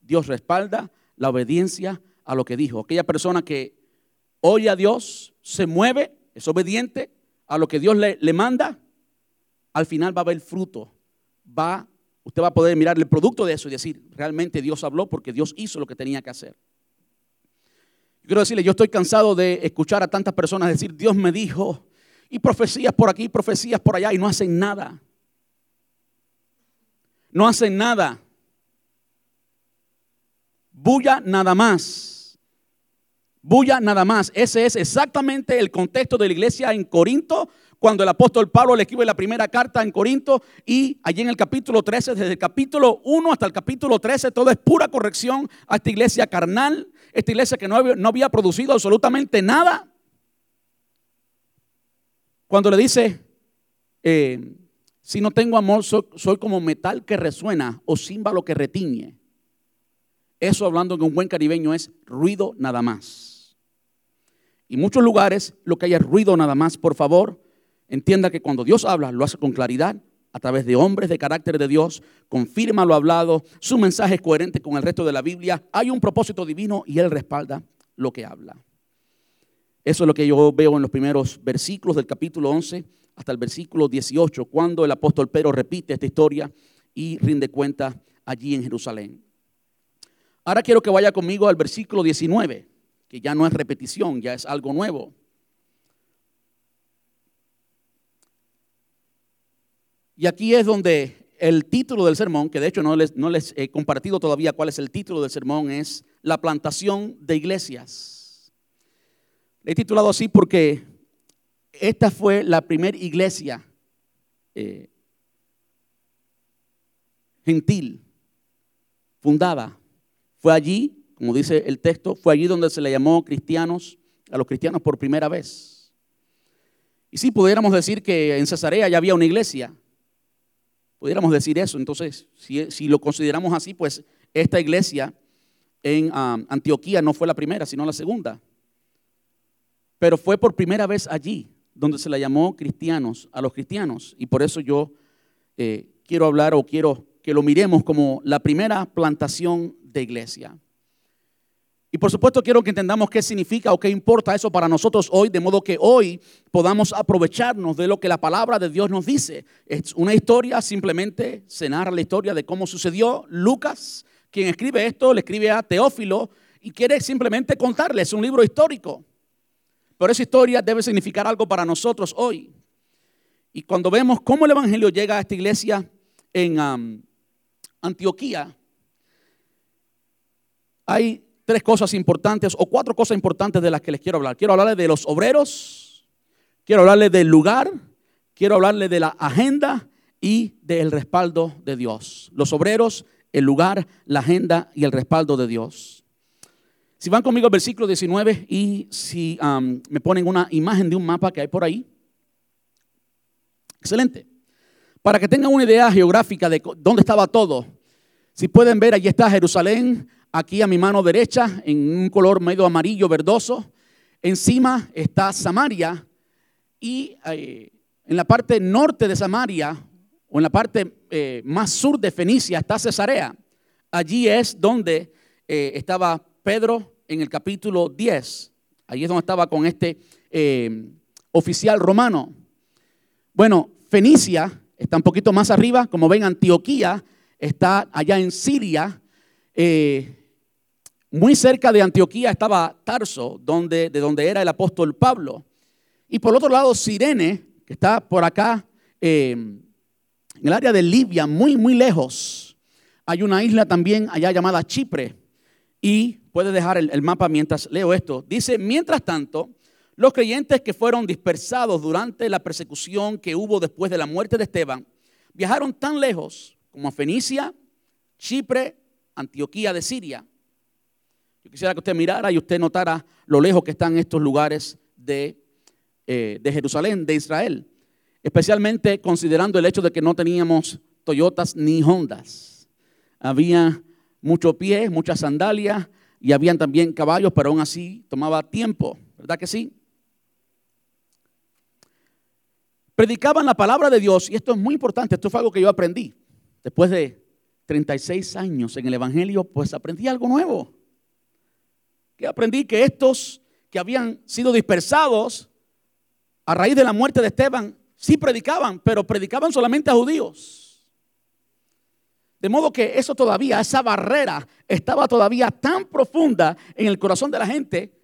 Speaker 1: Dios respalda la obediencia a lo que dijo. Aquella persona que oye a Dios, se mueve, es obediente, a lo que Dios le, manda, al final va a haber fruto. Va, usted va a poder mirar el producto de eso y decir, realmente Dios habló porque Dios hizo lo que tenía que hacer. Yo quiero decirle, yo estoy cansado de escuchar a tantas personas decir, Dios me dijo, y profecías por aquí, profecías por allá, y no hacen nada. No hacen nada. Bulla nada más. Bulla nada más. Ese es exactamente el contexto de la iglesia en Corinto, cuando el apóstol Pablo le escribe la primera carta en Corinto y allí en el capítulo 13, desde el capítulo 1 hasta el capítulo 13, todo es pura corrección a esta iglesia carnal, esta iglesia que no había, producido absolutamente nada. Cuando le dice, eh, si no tengo amor, soy, soy, como metal que resuena o címbalo que retiñe. Eso hablando en un buen caribeño es ruido nada más. Y muchos lugares lo que haya ruido nada más, por favor, entienda que cuando Dios habla, lo hace con claridad, a través de hombres de carácter de Dios, confirma lo hablado, su mensaje es coherente con el resto de la Biblia, hay un propósito divino y Él respalda lo que habla. Eso es lo que yo veo en los primeros versículos del capítulo 11 hasta el versículo 18, cuando el apóstol Pedro repite esta historia y rinde cuenta allí en Jerusalén. Ahora quiero que vaya conmigo al versículo 19 que ya no es repetición, ya es algo nuevo. Y aquí es donde el título del sermón, que de hecho no les, no les he compartido todavía cuál es el título del sermón, es La plantación de iglesias. Le he titulado así porque esta fue la primera iglesia eh, gentil fundada. Fue allí como dice el texto, fue allí donde se le llamó cristianos a los cristianos por primera vez. Y si pudiéramos decir que en Cesarea ya había una iglesia, pudiéramos decir eso. Entonces, si, lo consideramos así, pues esta iglesia en ah, Antioquía no fue la primera, sino la segunda. Pero fue por primera vez allí donde se le llamó cristianos a los cristianos. Y por eso yo eh, quiero hablar o quiero que lo miremos como la primera plantación de iglesia. Y por supuesto quiero que entendamos qué significa o qué importa eso para nosotros hoy, de modo que hoy podamos aprovecharnos de lo que la palabra de Dios nos dice. Es una historia, simplemente se narra la historia de cómo sucedió. Lucas, quien escribe esto, le escribe a Teófilo y quiere simplemente contarles un libro histórico. Pero esa historia debe significar algo para nosotros hoy. Y cuando vemos cómo el Evangelio llega a esta iglesia en Antioquía, hay tres cosas importantes o cuatro cosas importantes de las que les quiero hablar. Quiero hablarles de los obreros, quiero hablarles del lugar, quiero hablarles de la agenda y del respaldo de Dios. Los obreros, el lugar, la agenda y el respaldo de Dios. Si van conmigo al versículo 19 y si me ponen una imagen de un mapa que hay por ahí. Excelente. Para que tengan una idea geográfica de dónde estaba todo. Si pueden ver, allí está Jerusalén, aquí a mi mano derecha en un color medio amarillo verdoso. Encima está Samaria y eh, en la parte norte de Samaria o en la parte eh, más sur de Fenicia está Cesarea. Allí es donde eh, estaba Pedro en el capítulo 10. Allí es donde estaba con este oficial romano. Bueno, Fenicia está un poquito más arriba, como ven, Antioquía está allá en Siria. Muy cerca de Antioquía estaba Tarso, donde, de donde era el apóstol Pablo. Y por otro lado, Sirene, que está por acá, em, en el área de Libia, muy, muy lejos. Hay una isla también allá llamada Chipre. Y puede dejar el, el mapa mientras leo esto. Dice, mientras tanto, Los creyentes que fueron dispersados durante la persecución que hubo después de la muerte de Esteban viajaron tan lejos como a Fenicia, Chipre, Antioquía de Siria. Yo quisiera que usted mirara y usted notara lo lejos que están estos lugares de, eh, de Jerusalén, de Israel. Especialmente considerando el hecho de que no teníamos Toyotas ni Hondas. Había mucho pie, muchas sandalias y habían también caballos, pero aún así tomaba tiempo, ¿verdad que sí? Predicaban la palabra de Dios y esto es muy importante, esto fue algo que yo aprendí. Después de 36 años en el Evangelio, pues aprendí algo nuevo. Que aprendí que estos que habían sido dispersados a raíz de la muerte de Esteban, sí predicaban, pero predicaban solamente a judíos. De modo que eso todavía, esa barrera estaba todavía tan profunda en el corazón de la gente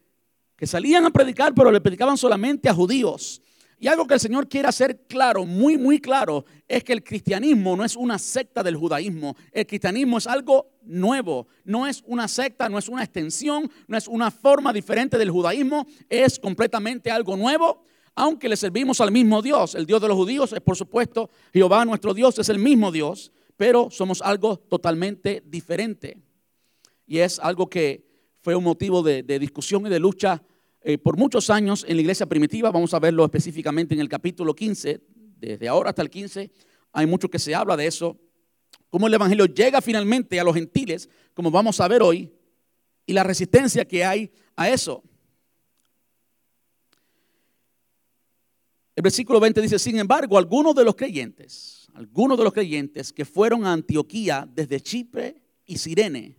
Speaker 1: que salían a predicar, pero le predicaban solamente a judíos. Y algo que el Señor quiere hacer claro, muy, muy claro, es que el cristianismo no es una secta del judaísmo. El cristianismo es algo nuevo. No es una secta, no es una extensión, no es una forma diferente del judaísmo. Es completamente algo nuevo. Aunque le servimos al mismo Dios. El Dios de los judíos es, por supuesto, Jehová nuestro Dios, es el mismo Dios. Pero somos algo totalmente diferente. Y es algo que fue un motivo de, de discusión y de lucha eh, por muchos años en la iglesia primitiva, vamos a verlo específicamente en el capítulo 15, desde ahora hasta el 15, hay mucho que se habla de eso, cómo el Evangelio llega finalmente a los gentiles, como vamos a ver hoy, y la resistencia que hay a eso. El versículo 20 dice, sin embargo, algunos de los creyentes, algunos de los creyentes que fueron a Antioquía desde Chipre y Sirene,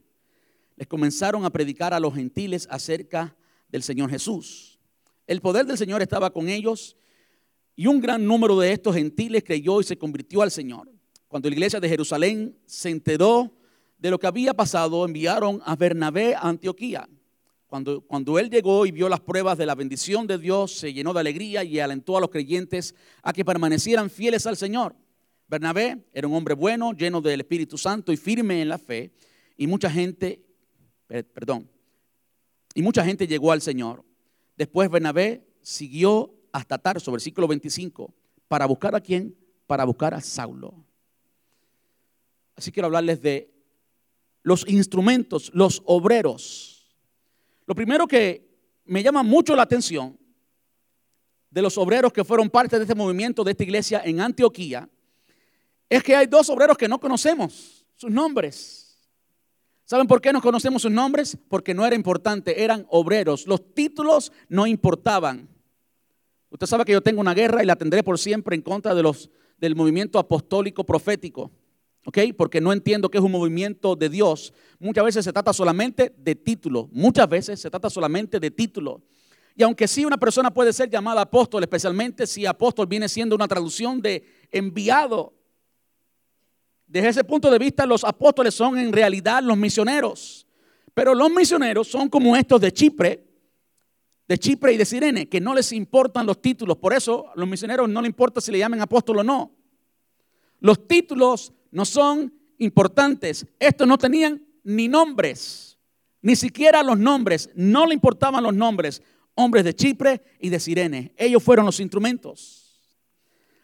Speaker 1: les comenzaron a predicar a los gentiles acerca del Señor Jesús. El poder del Señor estaba con ellos y un gran número de estos gentiles creyó y se convirtió al Señor. Cuando la iglesia de Jerusalén se enteró de lo que había pasado, enviaron a Bernabé a Antioquía. Cuando, cuando él llegó y vio las pruebas de la bendición de Dios, se llenó de alegría y alentó a los creyentes a que permanecieran fieles al Señor. Bernabé era un hombre bueno, lleno del Espíritu Santo y firme en la fe. Y mucha gente, perdón, y mucha gente llegó al Señor. Después Bernabé siguió hasta Tarso, versículo 25, para buscar a quién? Para buscar a Saulo. Así quiero hablarles de los instrumentos, los obreros. Lo primero que me llama mucho la atención de los obreros que fueron parte de este movimiento, de esta iglesia en Antioquía, es que hay dos obreros que no conocemos sus nombres. ¿Saben por qué no conocemos sus nombres? Porque no era importante, eran obreros. Los títulos no importaban. Usted sabe que yo tengo una guerra y la tendré por siempre en contra de los, del movimiento apostólico profético. ¿Ok? Porque no entiendo que es un movimiento de Dios. Muchas veces se trata solamente de título. Muchas veces se trata solamente de título. Y aunque sí una persona puede ser llamada apóstol, especialmente si apóstol viene siendo una traducción de enviado, desde ese punto de vista, los apóstoles son en realidad los misioneros. Pero los misioneros son como estos de Chipre, de Chipre y de Sirene, que no les importan los títulos. Por eso a los misioneros no les importa si le llaman apóstol o no. Los títulos no son importantes. Estos no tenían ni nombres, ni siquiera los nombres. No le importaban los nombres. Hombres de Chipre y de Sirene. Ellos fueron los instrumentos.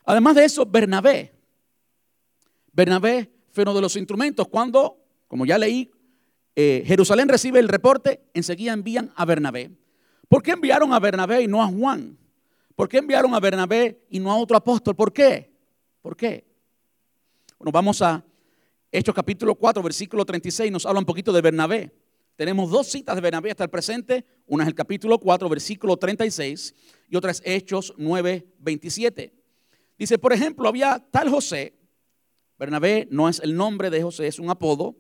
Speaker 1: Además de eso, Bernabé Bernabé fue uno de los instrumentos. Cuando, como ya leí, eh, Jerusalén recibe el reporte, enseguida envían a Bernabé. ¿Por qué enviaron a Bernabé y no a Juan? ¿Por qué enviaron a Bernabé y no a otro apóstol? ¿Por qué? ¿Por qué? Bueno, vamos a Hechos capítulo 4, versículo 36, nos habla un poquito de Bernabé. Tenemos dos citas de Bernabé hasta el presente. Una es el capítulo 4, versículo 36, y otra es Hechos 9, 27. Dice, por ejemplo, había tal José, Bernabé no es el nombre de José, es un apodo.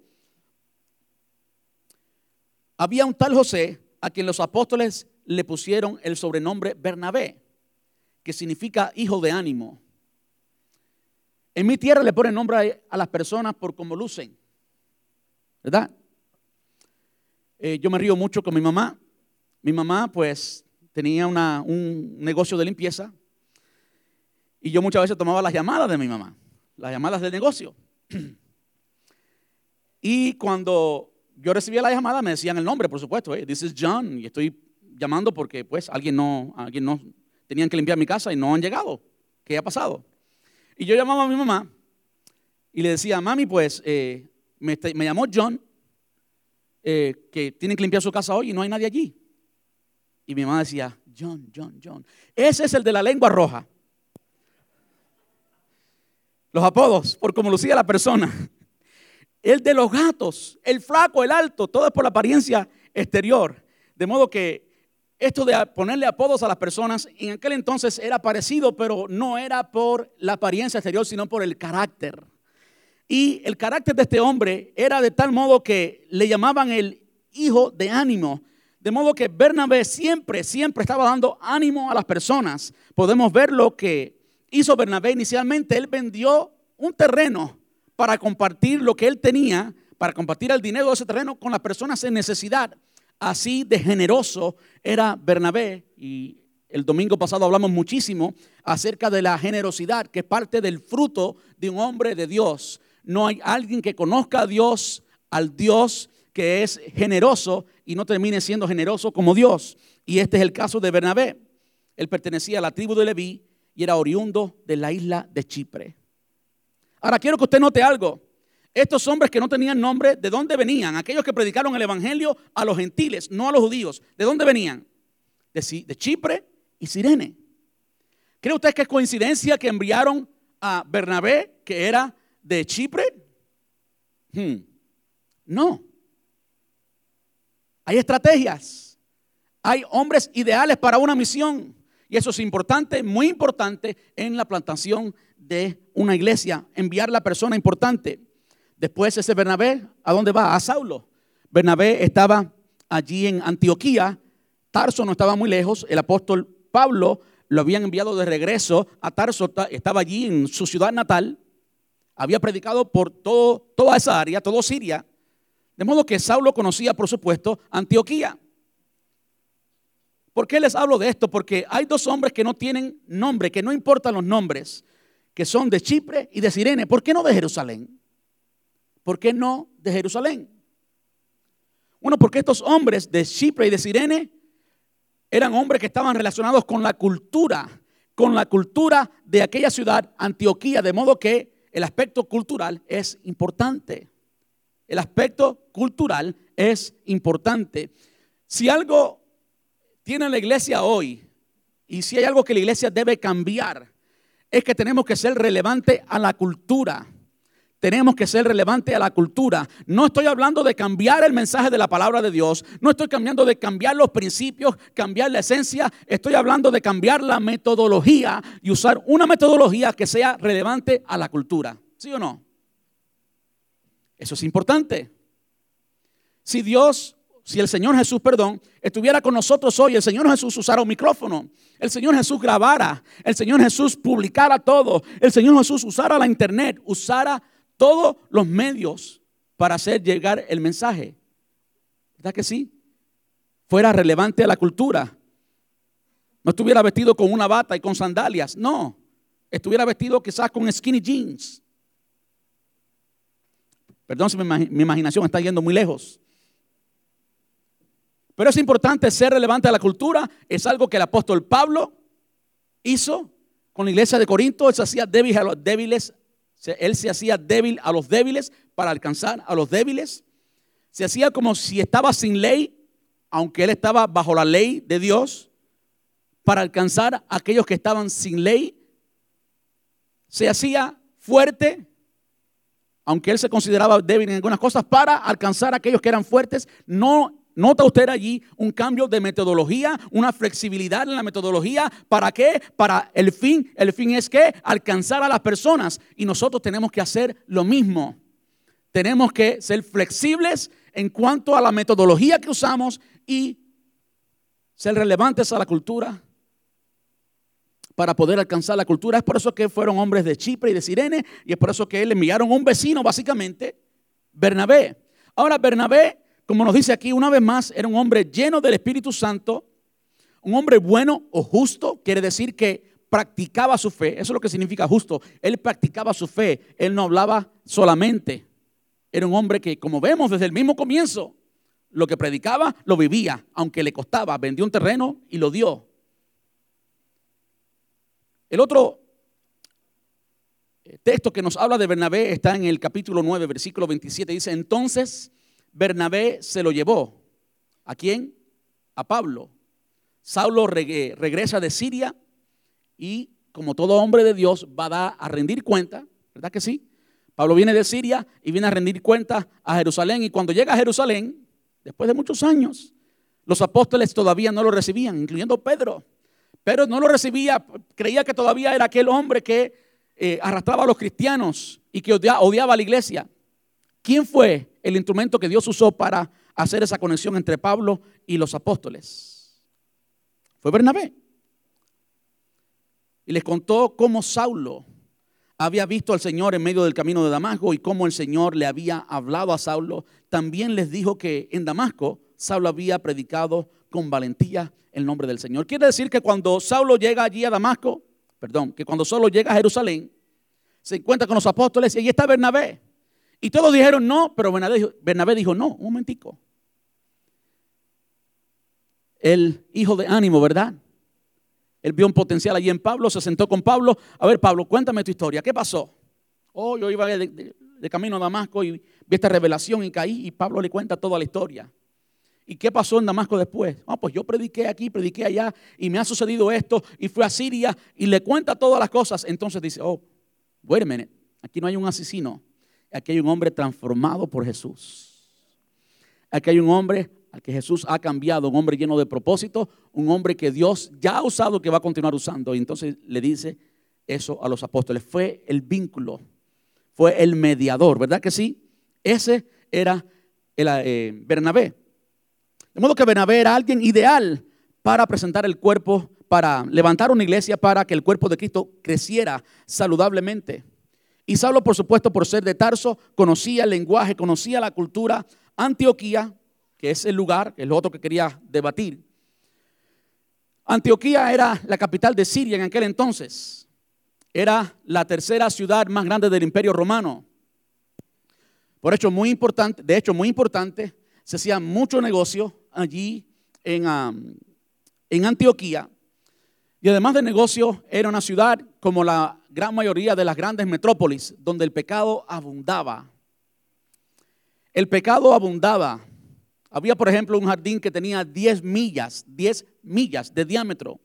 Speaker 1: Había un tal José a quien los apóstoles le pusieron el sobrenombre Bernabé, que significa hijo de ánimo. En mi tierra le ponen nombre a las personas por cómo lucen, ¿verdad? Eh, yo me río mucho con mi mamá. Mi mamá pues tenía un negocio de limpieza y yo muchas veces tomaba las llamadas de mi mamá las llamadas del negocio. Y cuando yo recibía la llamada me decían el nombre, por supuesto, eh, this is John, y estoy llamando porque pues alguien no, alguien no, tenían que limpiar mi casa y no han llegado. ¿Qué ha pasado? Y yo llamaba a mi mamá y le decía, mami, pues eh, me, llamó John, eh, que tienen que limpiar su casa hoy y no hay nadie allí. Y mi mamá decía, John, John, John. Ese es el de la lengua roja. Los apodos, por cómo lucía la persona. El de los gatos, el flaco, el alto, todo es por la apariencia exterior. De modo que esto de ponerle apodos a las personas en aquel entonces era parecido, pero no era por la apariencia exterior, sino por el carácter. Y el carácter de este hombre era de tal modo que le llamaban el hijo de ánimo. De modo que Bernabé siempre, siempre estaba dando ánimo a las personas. Podemos ver lo que hizo Bernabé inicialmente. Él vendió un terreno para compartir lo que él tenía, para compartir el dinero de ese terreno con las personas en necesidad. Así de generoso era Bernabé y el domingo pasado hablamos muchísimo acerca de la generosidad, que es parte del fruto de un hombre de Dios. No hay alguien que conozca a Dios, al Dios que es generoso y no termine siendo generoso como Dios. Y este es el caso de Bernabé. Él pertenecía a la tribu de Leví y era oriundo de la isla de Chipre. Ahora quiero que usted note algo. Estos hombres que no tenían nombre, ¿de dónde venían? Aquellos que predicaron el Evangelio a los gentiles, no a los judíos. ¿De dónde venían? De, de Chipre y Sirene. ¿Cree usted que es coincidencia que enviaron a Bernabé, que era de Chipre? Hmm. No. Hay estrategias. Hay hombres ideales para una misión. Y eso es importante, muy importante en la plantación de una iglesia. Enviar la persona importante. Después ese Bernabé, ¿a dónde va? A Saulo. Bernabé estaba allí en Antioquía. Tarso no estaba muy lejos. El apóstol Pablo lo habían enviado de regreso a Tarso. Estaba allí en su ciudad natal. Había predicado por todo, toda esa área, todo Siria. De modo que Saulo conocía, por supuesto, Antioquía. ¿Por qué les hablo de esto? Porque hay dos hombres que no tienen nombre, que no importan los nombres, que son de Chipre y de Sirene. ¿Por qué no de Jerusalén? ¿Por qué no de Jerusalén? Bueno, porque estos hombres de Chipre y de Sirene eran hombres que estaban relacionados con la cultura, con la cultura de aquella ciudad, Antioquía, de modo que el aspecto cultural es importante. El aspecto cultural es importante. Si algo tiene la iglesia hoy, y si hay algo que la iglesia debe cambiar, es que tenemos que ser relevante a la cultura tenemos que ser relevantes a la cultura. No estoy hablando de cambiar el mensaje de la palabra de Dios. No estoy cambiando de cambiar los principios, cambiar la esencia. Estoy hablando de cambiar la metodología y usar una metodología que sea relevante a la cultura. ¿Sí o no? Eso es importante. Si Dios, si el Señor Jesús, perdón, estuviera con nosotros hoy, el Señor Jesús usara un micrófono, el Señor Jesús grabara, el Señor Jesús publicara todo, el Señor Jesús usara la internet, usara todos los medios para hacer llegar el mensaje. ¿Verdad que sí? Fuera relevante a la cultura. No estuviera vestido con una bata y con sandalias. No. Estuviera vestido quizás con skinny jeans. Perdón si mi, imaginación está yendo muy lejos. Pero es importante ser relevante a la cultura. Es algo que el apóstol Pablo hizo con la iglesia de Corinto. Él se hacía débil a los débiles él se hacía débil a los débiles para alcanzar a los débiles. Se hacía como si estaba sin ley, aunque él estaba bajo la ley de Dios, para alcanzar a aquellos que estaban sin ley. Se hacía fuerte, aunque él se consideraba débil en algunas cosas, para alcanzar a aquellos que eran fuertes. No Nota usted allí un cambio de metodología, una flexibilidad en la metodología. ¿Para qué? Para el fin. El fin es que alcanzar a las personas. Y nosotros tenemos que hacer lo mismo. Tenemos que ser flexibles en cuanto a la metodología que usamos y ser relevantes a la cultura para poder alcanzar la cultura. Es por eso que fueron hombres de Chipre y de Sirene y es por eso que le enviaron un vecino, básicamente, Bernabé. Ahora, Bernabé como nos dice aquí una vez más, era un hombre lleno del Espíritu Santo, un hombre bueno o justo, quiere decir que practicaba su fe, eso es lo que significa justo, él practicaba su fe, él no hablaba solamente, era un hombre que, como vemos desde el mismo comienzo, Lo que predicaba, lo vivía, aunque le costaba. Vendió un terreno y lo dio. El otro texto que nos habla de Bernabé está en el capítulo 9, versículo 27. Dice, entonces Bernabé se lo llevó. ¿A quién? A Pablo. Saulo regresa de Siria y como todo hombre de Dios va a, dar, a rendir cuenta, ¿verdad que sí? Pablo viene de Siria y viene a rendir cuenta a Jerusalén y cuando llega a Jerusalén, después de muchos años, los apóstoles todavía no lo recibían, incluyendo Pedro. Pedro no lo recibía, creía que todavía era aquel hombre que eh, arrastraba a los cristianos y que odiaba, a la iglesia. ¿Quién fue el instrumento que Dios usó para hacer esa conexión entre Pablo y los apóstoles? Fue Bernabé. Y les contó cómo Saulo había visto al Señor en medio del camino de Damasco y cómo el Señor le había hablado a Saulo. También les dijo que en Damasco Saulo había predicado con valentía el nombre del Señor. Quiere decir que cuando Saulo llega allí a Damasco, perdón, que cuando Saulo llega a Jerusalén, se encuentra con los apóstoles y allí está Bernabé. Y todos dijeron no, pero Bernabé dijo, Bernabé dijo no, un momentico. El hijo de ánimo, ¿verdad? Él vio un potencial allí en Pablo, se sentó con Pablo. A ver, Pablo, cuéntame tu historia. ¿Qué pasó? Oh, yo iba de, de camino a Damasco y vi esta revelación y caí y Pablo le cuenta toda la historia. ¿Y qué pasó en Damasco después? Ah, pues yo prediqué aquí, prediqué allá y me ha sucedido esto y fui a Siria y le cuenta todas las cosas. Entonces dice, oh, wait a minute, aquí no hay un asesino, aquí hay un hombre transformado por Jesús. Aquí hay un hombre al que Jesús ha cambiado, un hombre lleno de propósito, un hombre que Dios ya ha usado, que va a continuar usando. Y entonces le dice eso a los apóstoles. Fue el vínculo, fue el mediador, ¿verdad que sí? Ese era el, eh, Bernabé. De modo que Bernabé era alguien ideal para presentar el cuerpo, para levantar una iglesia, para que el cuerpo de Cristo creciera saludablemente. Y Saulo, por supuesto, por ser de Tarso, conocía el lenguaje, conocía la cultura. Antioquía, que es el lugar, lo otro que quería debatir. Antioquía era la capital de Siria en aquel entonces. Era la tercera ciudad más grande del imperio romano. Por hecho, muy importante, de hecho, muy importante, se hacía mucho negocio allí en, en Antioquía. Y además de negocio, era una ciudad como la gran mayoría de las grandes metrópolis, donde el pecado abundaba. El pecado abundaba. Había, por ejemplo, un jardín que tenía 10 millas, 10 millas de diámetro.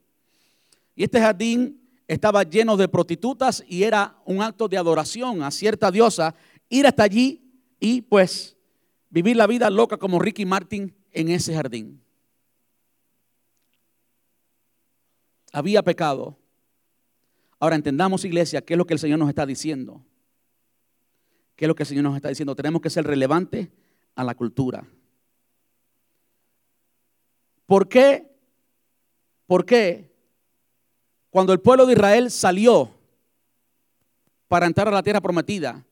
Speaker 1: Y este jardín estaba lleno de prostitutas y era un acto de adoración a cierta diosa ir hasta allí y pues vivir la vida loca como Ricky Martin en ese jardín. Había pecado. Ahora entendamos, iglesia, qué es lo que el Señor nos está diciendo. ¿Qué es lo que el Señor nos está diciendo? Tenemos que ser relevantes a la cultura. ¿Por qué? ¿Por qué? Cuando el pueblo de Israel salió para entrar a la tierra prometida,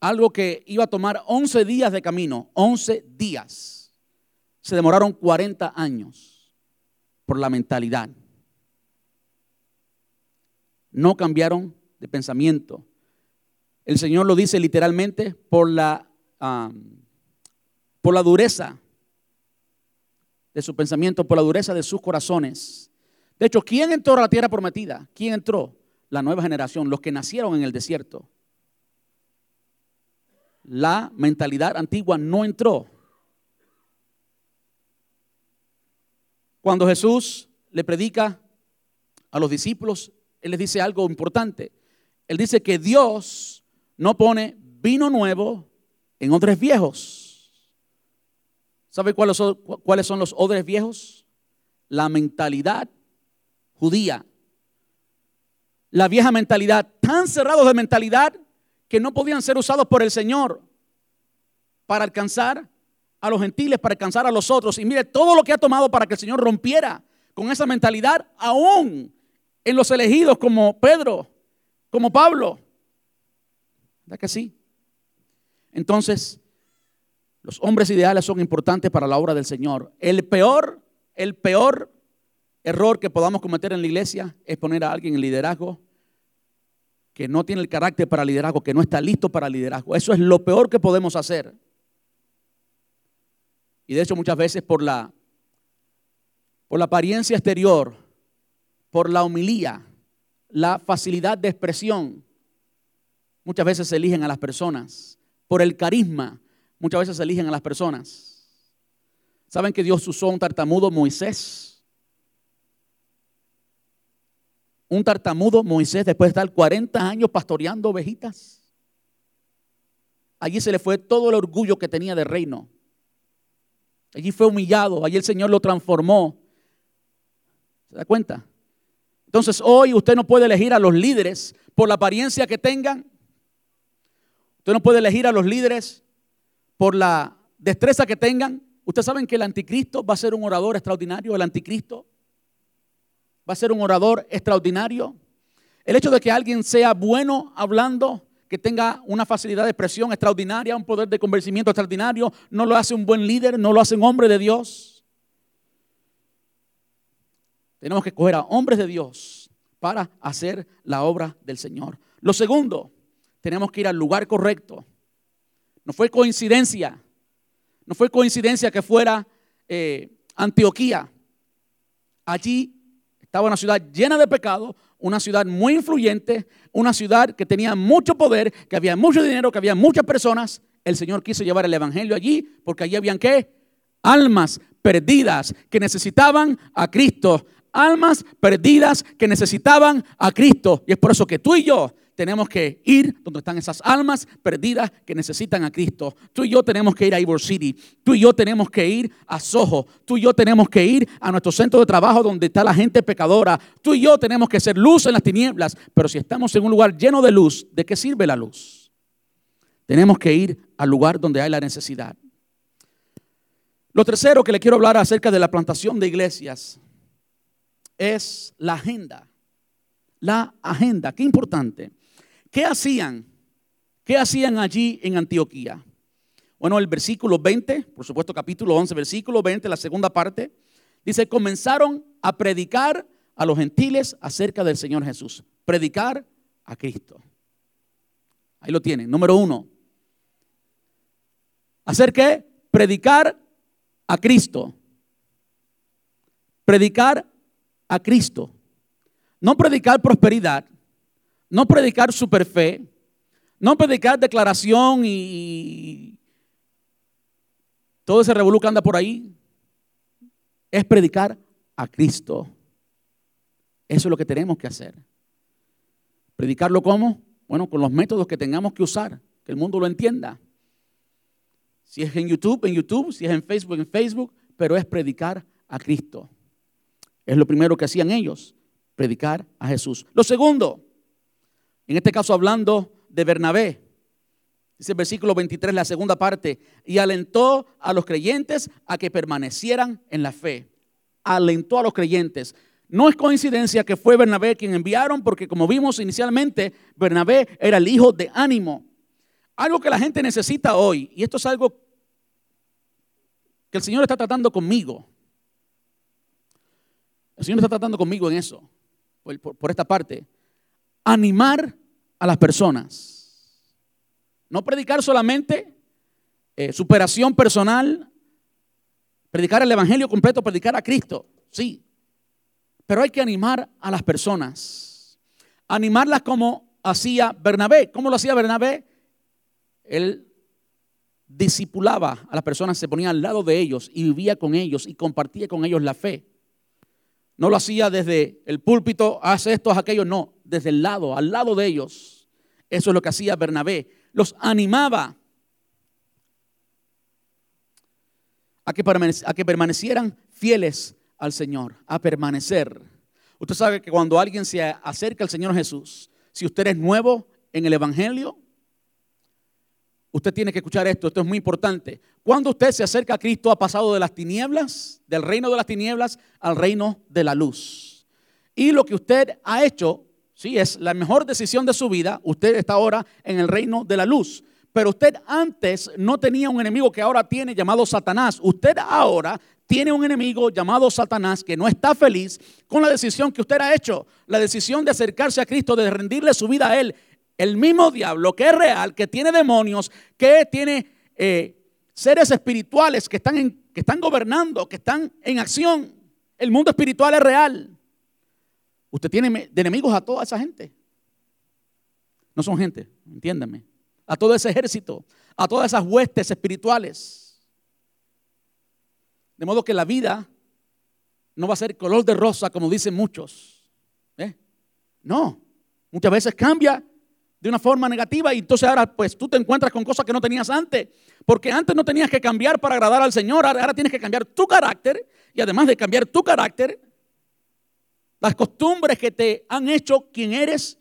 Speaker 1: algo que iba a tomar 11 días de camino, 11 días se demoraron 40 años por la mentalidad. No cambiaron de pensamiento. El Señor lo dice literalmente por la, por la dureza de su pensamiento, por la dureza de sus corazones. De hecho, ¿quién entró a la tierra prometida? ¿Quién entró? La nueva generación, los que nacieron en el desierto. La mentalidad antigua no entró. Cuando Jesús le predica a los discípulos, Él les dice algo importante. Él dice que Dios no pone vino nuevo en odres viejos. ¿Sabe cuáles son, los odres viejos? La mentalidad judía. La vieja mentalidad, tan cerrados de mentalidad que no podían ser usados por el Señor para alcanzar a los gentiles para alcanzar a los otros. Y mire todo lo que ha tomado para que el Señor rompiera con esa mentalidad, aún en los elegidos como Pedro, como Pablo. ¿Verdad que sí? Entonces, los hombres ideales son importantes para la obra del Señor. El peor, el peor error que podamos cometer en la iglesia es poner a alguien en liderazgo que no tiene el carácter para liderazgo, que no está listo para liderazgo. Eso es lo peor que podemos hacer. Y de hecho muchas veces por la, por la apariencia exterior, por la humilía, la facilidad de expresión, muchas veces se eligen a las personas. Por el carisma, muchas veces se eligen a las personas. ¿Saben que Dios usó un tartamudo Moisés? Un tartamudo Moisés después de estar 40 años pastoreando ovejitas. Allí se le fue todo el orgullo que tenía de reino. Allí fue humillado, allí el Señor lo transformó. ¿Se da cuenta? Entonces hoy usted no puede elegir a los líderes por la apariencia que tengan. Usted no puede elegir a los líderes por la destreza que tengan. Ustedes saben que el anticristo va a ser un orador extraordinario. El anticristo va a ser un orador extraordinario. El hecho de que alguien sea bueno hablando, que tenga una facilidad de expresión extraordinaria, un poder de convencimiento extraordinario, no lo hace un buen líder, no lo hace un hombre de Dios. Tenemos que escoger a hombres de Dios para hacer la obra del Señor. Lo segundo, tenemos que ir al lugar correcto. No fue coincidencia, no fue coincidencia que fuera eh, Antioquía. Allí estaba una ciudad llena de pecado, una ciudad muy influyente, una ciudad que tenía mucho poder, que había mucho dinero, que había muchas personas. El Señor quiso llevar el Evangelio allí porque allí habían qué? Almas perdidas que necesitaban a Cristo. Almas perdidas que necesitaban a Cristo. Y es por eso que tú y yo tenemos que ir donde están esas almas perdidas que necesitan a Cristo. Tú y yo tenemos que ir a Ivor City. Tú y yo tenemos que ir a Soho. Tú y yo tenemos que ir a nuestro centro de trabajo donde está la gente pecadora. Tú y yo tenemos que ser luz en las tinieblas. Pero si estamos en un lugar lleno de luz, ¿de qué sirve la luz? Tenemos que ir al lugar donde hay la necesidad. Lo tercero que le quiero hablar acerca de la plantación de iglesias es la agenda. La agenda, qué importante. ¿Qué hacían? ¿Qué hacían allí en Antioquía? Bueno, el versículo 20, por supuesto capítulo 11, versículo 20, la segunda parte, dice, comenzaron a predicar a los gentiles acerca del Señor Jesús. Predicar a Cristo. Ahí lo tienen. Número uno. ¿Hacer qué? Predicar a Cristo. Predicar a Cristo. No predicar prosperidad, no predicar superfe, no predicar declaración y todo ese revolú que anda por ahí. Es predicar a Cristo. Eso es lo que tenemos que hacer. ¿Predicarlo cómo? Bueno, con los métodos que tengamos que usar, que el mundo lo entienda. Si es en YouTube, en YouTube, si es en Facebook, en Facebook, pero es predicar a Cristo. Es lo primero que hacían ellos, predicar a Jesús. Lo segundo, en este caso hablando de Bernabé. Dice el versículo 23, la segunda parte, y alentó a los creyentes a que permanecieran en la fe. Alentó a los creyentes. No es coincidencia que fue Bernabé quien enviaron, porque como vimos inicialmente, Bernabé era el hijo de ánimo. Algo que la gente necesita hoy, y esto es algo que el Señor está tratando conmigo. El Señor está tratando conmigo en eso, por, esta parte animar a las personas. No predicar solamente eh, superación personal, predicar el Evangelio completo, predicar a Cristo, sí. Pero hay que animar a las personas. Animarlas como hacía Bernabé. ¿Cómo lo hacía Bernabé? Él discipulaba a las personas, se ponía al lado de ellos y vivía con ellos y compartía con ellos la fe. No lo hacía desde el púlpito, hace esto, hace aquello, no, desde el lado, al lado de ellos. Eso es lo que hacía Bernabé. Los animaba a que, a que permanecieran fieles al Señor, a permanecer. Usted sabe que cuando alguien se acerca al Señor Jesús, si usted es nuevo en el Evangelio, Usted tiene que escuchar esto, esto es muy importante. Cuando usted se acerca a Cristo ha pasado de las tinieblas, del reino de las tinieblas, al reino de la luz. Y lo que usted ha hecho, sí, es la mejor decisión de su vida. Usted está ahora en el reino de la luz. Pero usted antes no tenía un enemigo que ahora tiene llamado Satanás. Usted ahora tiene un enemigo llamado Satanás que no está feliz con la decisión que usted ha hecho. La decisión de acercarse a Cristo, de rendirle su vida a Él el mismo diablo que es real, que tiene demonios, que tiene eh, seres espirituales que están, que están gobernando, que están en acción. El mundo espiritual es real. Usted tiene de enemigos a toda esa gente. No son gente, entiéndame. A todo ese ejército, a todas esas huestes espirituales. De modo que la vida no va a ser color de rosa como dicen muchos. ¿eh? No, muchas veces cambia de una forma negativa y entonces ahora pues tú te encuentras con cosas que no tenías antes. Porque antes no tenías que cambiar para agradar al Señor, ahora tienes que cambiar tu carácter y además de cambiar tu carácter, las costumbres que te han hecho quien eres,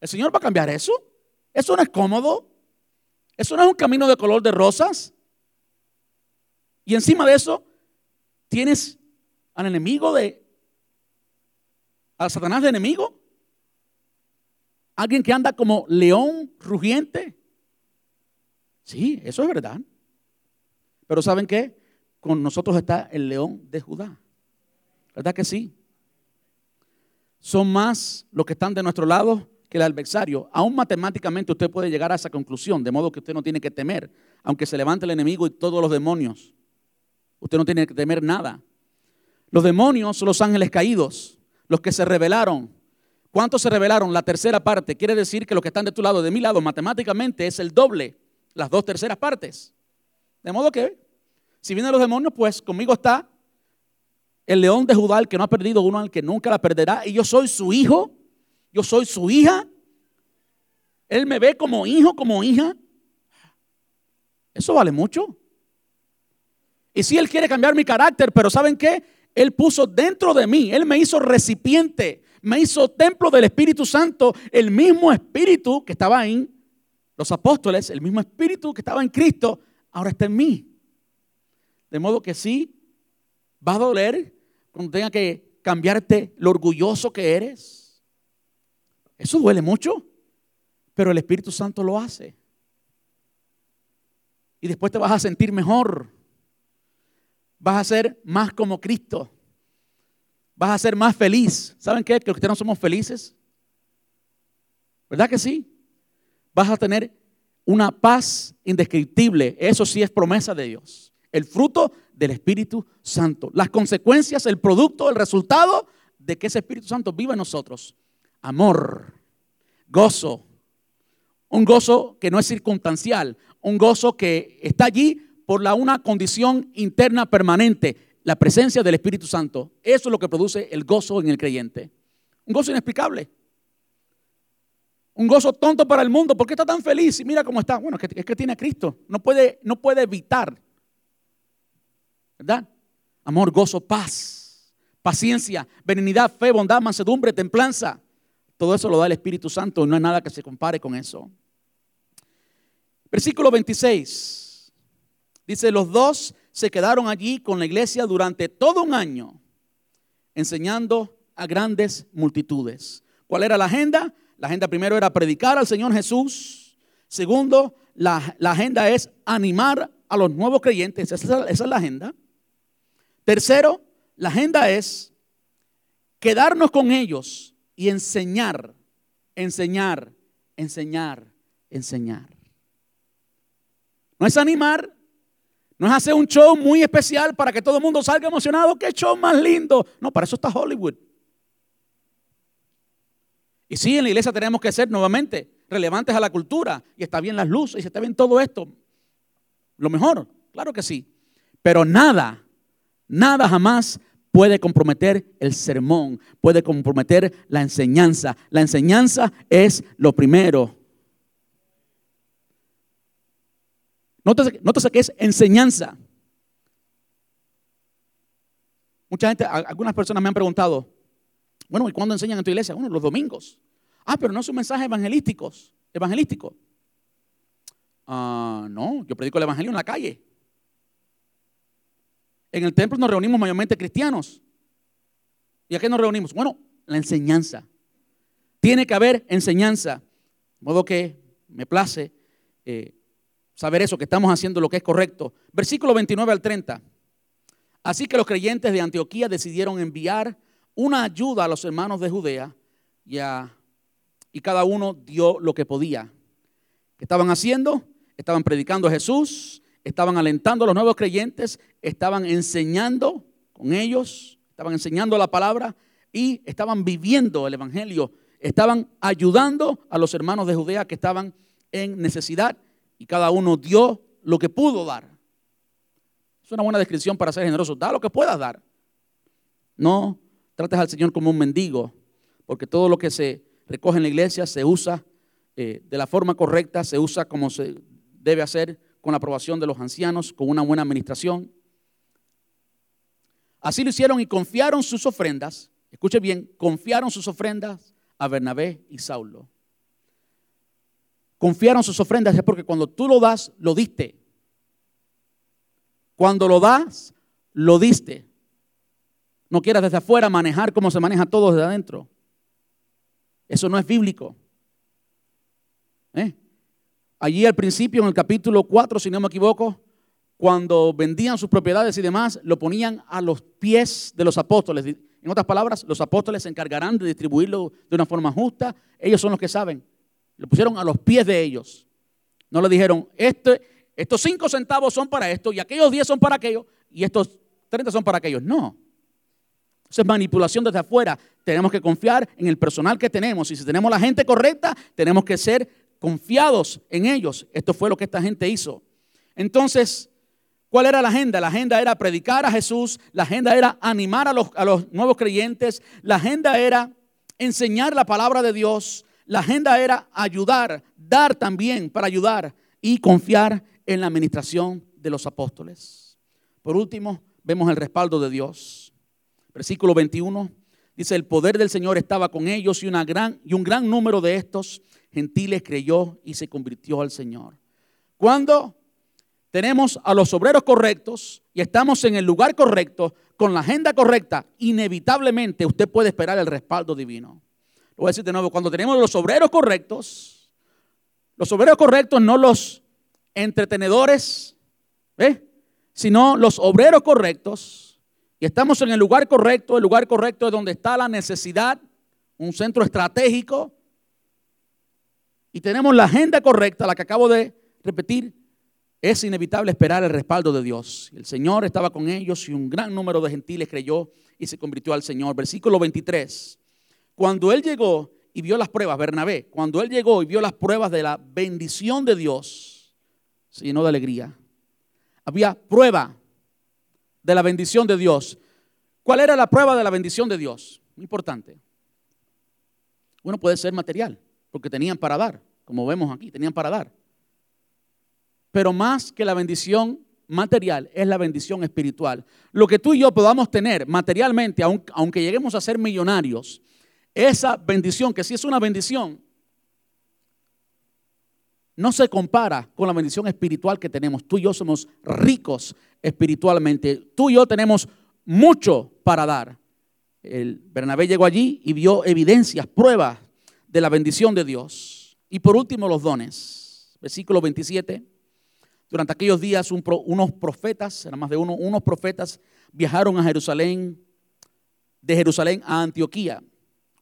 Speaker 1: el Señor va a cambiar eso. Eso no es cómodo. Eso no es un camino de color de rosas. Y encima de eso, tienes al enemigo de, al Satanás de enemigo. Alguien que anda como león rugiente. Sí, eso es verdad. Pero ¿saben qué? Con nosotros está el león de Judá. ¿Verdad que sí? Son más los que están de nuestro lado que el adversario. Aún matemáticamente usted puede llegar a esa conclusión, de modo que usted no tiene que temer, aunque se levante el enemigo y todos los demonios. Usted no tiene que temer nada. Los demonios son los ángeles caídos, los que se rebelaron, ¿Cuántos se revelaron? La tercera parte. Quiere decir que los que están de tu lado, de mi lado, matemáticamente es el doble, las dos terceras partes. De modo que, si vienen los demonios, pues conmigo está el león de Judá, el que no ha perdido uno, al que nunca la perderá. Y yo soy su hijo, yo soy su hija. Él me ve como hijo, como hija. Eso vale mucho. Y si Él quiere cambiar mi carácter, pero ¿saben qué? Él puso dentro de mí, Él me hizo recipiente me hizo templo del Espíritu Santo, el mismo Espíritu que estaba en los apóstoles, el mismo Espíritu que estaba en Cristo, ahora está en mí. De modo que sí, va a doler cuando tenga que cambiarte lo orgulloso que eres. Eso duele mucho, pero el Espíritu Santo lo hace. Y después te vas a sentir mejor. Vas a ser más como Cristo vas a ser más feliz. ¿Saben qué? Que los cristianos somos felices. ¿Verdad que sí? Vas a tener una paz indescriptible. Eso sí es promesa de Dios. El fruto del Espíritu Santo. Las consecuencias, el producto, el resultado de que ese Espíritu Santo viva en nosotros. Amor, gozo. Un gozo que no es circunstancial. Un gozo que está allí por la una condición interna permanente la presencia del Espíritu Santo. Eso es lo que produce el gozo en el creyente. Un gozo inexplicable. Un gozo tonto para el mundo. ¿Por qué está tan feliz? Y mira cómo está. Bueno, es que, tiene a Cristo. No puede, no puede evitar. ¿Verdad? Amor, gozo, paz, paciencia, benignidad, fe, bondad, mansedumbre, templanza. Todo eso lo da el Espíritu Santo. No hay nada que se compare con eso. Versículo 26. Dice, los dos se quedaron allí con la iglesia durante todo un año, enseñando a grandes multitudes. ¿Cuál era la agenda? La agenda primero era predicar al Señor Jesús. Segundo, la, agenda es animar a los nuevos creyentes. Esa, es la agenda. Tercero, la agenda es quedarnos con ellos y enseñar, enseñar, enseñar, enseñar. No es animar, no es hacer un show muy especial para que todo el mundo salga emocionado. ¡Qué show más lindo! No, para eso está Hollywood. Y sí, en la iglesia tenemos que ser nuevamente relevantes a la cultura. Y está bien las luces y está bien todo esto. Lo mejor, claro que sí. Pero nada, nada jamás puede comprometer el sermón, puede comprometer la enseñanza. La enseñanza es lo primero. Nótese, que es enseñanza. Mucha gente, algunas personas me han preguntado, bueno, ¿y cuándo enseñan en tu iglesia? Bueno, los domingos. Ah, pero no es un mensaje evangelístico. evangelístico. Ah, no, yo predico el evangelio en la calle. En el templo nos reunimos mayormente cristianos. ¿Y a qué nos reunimos? Bueno, la enseñanza. Tiene que haber enseñanza. De modo que me place eh, saber eso, que estamos haciendo lo que es correcto. Versículo 29 al 30. Así que los creyentes de Antioquía decidieron enviar una ayuda a los hermanos de Judea y, y cada uno dio lo que podía. ¿Qué estaban haciendo? Estaban predicando a Jesús estaban alentando a los nuevos creyentes, estaban enseñando con ellos, estaban enseñando la palabra y estaban viviendo el Evangelio, estaban ayudando a los hermanos de Judea que estaban en necesidad y cada uno dio lo que pudo dar. Es una buena descripción para ser generoso. Da lo que puedas dar. No trates al Señor como un mendigo, porque todo lo que se recoge en la iglesia se usa eh, de la forma correcta, se usa como se debe hacer con la aprobación de los ancianos, con una buena administración. Así lo hicieron y confiaron sus ofrendas, escuche bien, confiaron sus ofrendas a Bernabé y Saulo. Confiaron sus ofrendas es porque cuando tú lo das, lo diste. Cuando lo das, lo diste. No quieras desde afuera manejar como se maneja todo desde adentro. Eso no es bíblico. ¿Eh? Allí al principio, en el capítulo 4, si no me equivoco, cuando vendían sus propiedades y demás, lo ponían a los pies de los apóstoles. En otras palabras, los apóstoles se encargarán de distribuirlo de una forma justa. Ellos son los que saben. Lo pusieron a los pies de ellos. No le dijeron, este, estos cinco centavos son para esto y aquellos diez son para aquello y estos 30 son para aquellos. No. Eso es manipulación desde afuera. Tenemos que confiar en el personal que tenemos. Y si tenemos la gente correcta, tenemos que ser confiados en ellos. Esto fue lo que esta gente hizo. Entonces, ¿cuál era la agenda? La agenda era predicar a Jesús, la agenda era animar a los, a los nuevos creyentes, la agenda era enseñar la palabra de Dios, la agenda era ayudar, dar también para ayudar y confiar en la administración de los apóstoles. Por último, vemos el respaldo de Dios. Versículo 21 dice, el poder del Señor estaba con ellos y, una gran, y un gran número de estos gentiles creyó y se convirtió al Señor. Cuando tenemos a los obreros correctos y estamos en el lugar correcto, con la agenda correcta, inevitablemente usted puede esperar el respaldo divino. Lo voy a decir de nuevo, cuando tenemos los obreros correctos, los obreros correctos, no los entretenedores, sino los obreros correctos, y estamos en el lugar correcto, el lugar correcto es donde está la necesidad, un centro estratégico, y tenemos la agenda correcta, la que acabo de repetir, es inevitable esperar el respaldo de Dios. El Señor estaba con ellos y un gran número de gentiles creyó y se convirtió al Señor. Versículo 23. Cuando él llegó y vio las pruebas, Bernabé, cuando él llegó y vio las pruebas de la bendición de Dios, se llenó de alegría. Había prueba de la bendición de Dios. ¿Cuál era la prueba de la bendición de Dios? Muy importante. Uno puede ser material porque tenían para dar, como vemos aquí, tenían para dar. Pero más que la bendición material es la bendición espiritual. Lo que tú y yo podamos tener materialmente, aunque lleguemos a ser millonarios, esa bendición, que sí es una bendición, no se compara con la bendición espiritual que tenemos. Tú y yo somos ricos espiritualmente. Tú y yo tenemos mucho para dar. El Bernabé llegó allí y vio evidencias, pruebas de la bendición de Dios. Y por último, los dones. Versículo 27. Durante aquellos días unos profetas, eran más de uno, unos profetas viajaron a Jerusalén, de Jerusalén a Antioquía.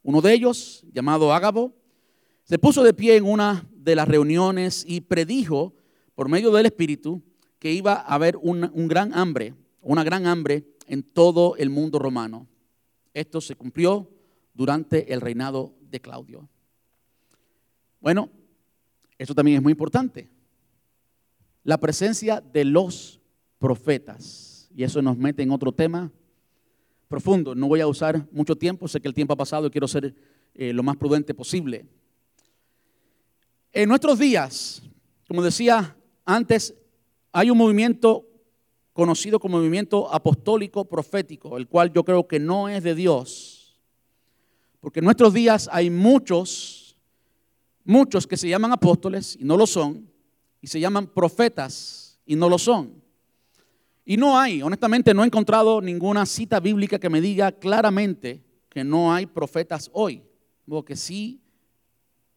Speaker 1: Uno de ellos, llamado Ágabo, se puso de pie en una de las reuniones y predijo por medio del Espíritu que iba a haber un gran hambre, una gran hambre en todo el mundo romano. Esto se cumplió durante el reinado de Claudio. Bueno, eso también es muy importante. La presencia de los profetas. Y eso nos mete en otro tema profundo. No voy a usar mucho tiempo, sé que el tiempo ha pasado y quiero ser eh, lo más prudente posible. En nuestros días, como decía antes, hay un movimiento conocido como movimiento apostólico profético, el cual yo creo que no es de Dios. Porque en nuestros días hay muchos muchos que se llaman apóstoles y no lo son, y se llaman profetas y no lo son. Y no hay, honestamente no he encontrado ninguna cita bíblica que me diga claramente que no hay profetas hoy, que sí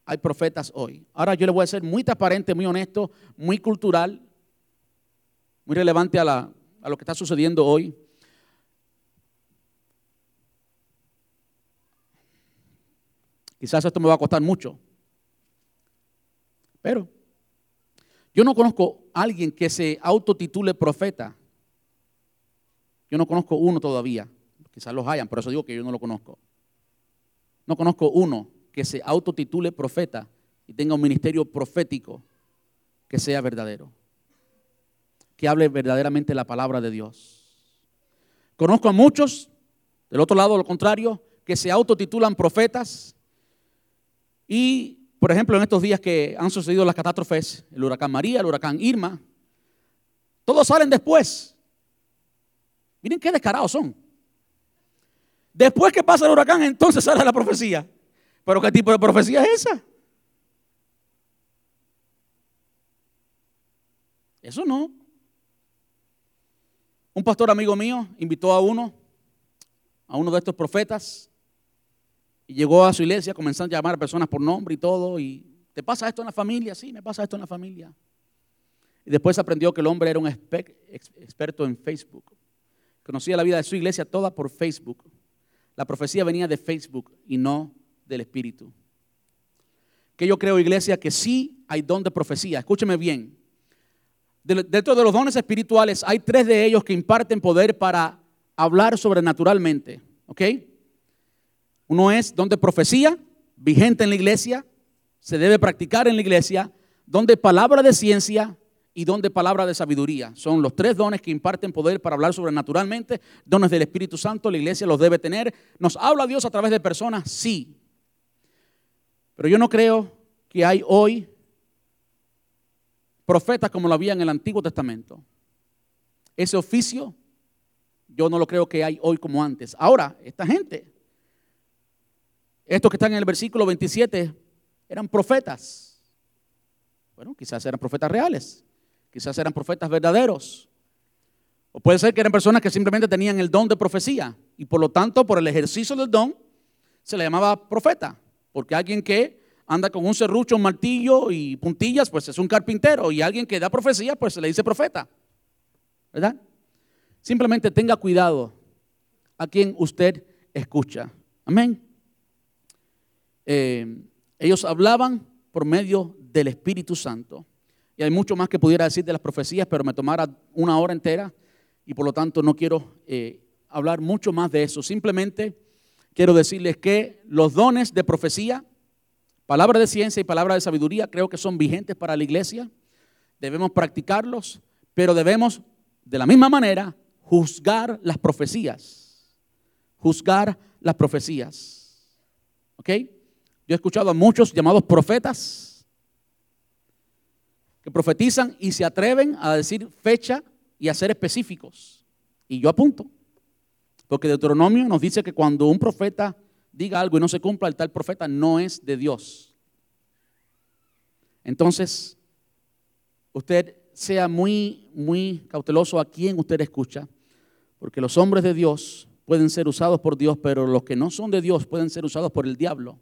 Speaker 1: hay profetas hoy. Ahora yo le voy a ser muy transparente, muy honesto, muy cultural, muy relevante a, la, a lo que está sucediendo hoy. Quizás esto me va a costar mucho, pero Yo no conozco a alguien que se autotitule profeta. Yo no conozco uno todavía. Quizás los hayan, por eso digo que yo no lo conozco. No conozco uno que se autotitule profeta y tenga un ministerio profético que sea verdadero. Que hable verdaderamente la palabra de Dios. Conozco a muchos, del otro lado, lo contrario, que se autotitulan profetas y por ejemplo, en estos días que han sucedido las catástrofes, el huracán María, el huracán Irma, todos salen después. Miren qué descarados son. Después que pasa el huracán, entonces sale la profecía. Pero ¿qué tipo de profecía es esa? Eso no. Un pastor amigo mío invitó a uno, a uno de estos profetas, y llegó a su iglesia, comenzó a llamar a personas por nombre y todo. Y ¿te pasa esto en la familia? Sí, me pasa esto en la familia. Y después aprendió que el hombre era un experto en Facebook. Conocía la vida de su iglesia toda por Facebook. La profecía venía de Facebook y no del Espíritu. Que yo creo, iglesia, que sí hay don de profecía. Escúcheme bien. Dentro de los dones espirituales hay tres de ellos que imparten poder para hablar sobrenaturalmente. ¿Ok? Uno es donde profecía, vigente en la iglesia, se debe practicar en la iglesia, donde palabra de ciencia y donde palabra de sabiduría. Son los tres dones que imparten poder para hablar sobrenaturalmente, dones del Espíritu Santo, la iglesia los debe tener. ¿Nos habla Dios a través de personas? Sí. Pero yo no creo que hay hoy profetas como lo había en el Antiguo Testamento. Ese oficio yo no lo creo que hay hoy como antes. Ahora, esta gente estos que están en el versículo 27 eran profetas. Bueno, quizás eran profetas reales, quizás eran profetas verdaderos. O puede ser que eran personas que simplemente tenían el don de profecía y por lo tanto, por el ejercicio del don, se le llamaba profeta. Porque alguien que anda con un serrucho, un martillo y puntillas, pues es un carpintero. Y alguien que da profecía, pues se le dice profeta. ¿Verdad? Simplemente tenga cuidado a quien usted escucha. Amén. Eh, ellos hablaban por medio del Espíritu Santo. Y hay mucho más que pudiera decir de las profecías, pero me tomara una hora entera y por lo tanto no quiero eh, hablar mucho más de eso. Simplemente quiero decirles que los dones de profecía, palabra de ciencia y palabra de sabiduría, creo que son vigentes para la iglesia. Debemos practicarlos, pero debemos de la misma manera juzgar las profecías. Juzgar las profecías. ¿Ok? Yo he escuchado a muchos llamados profetas que profetizan y se atreven a decir fecha y a ser específicos. Y yo apunto, porque Deuteronomio nos dice que cuando un profeta diga algo y no se cumpla, el tal profeta no es de Dios. Entonces, usted sea muy, muy cauteloso a quien usted escucha, porque los hombres de Dios pueden ser usados por Dios, pero los que no son de Dios pueden ser usados por el diablo.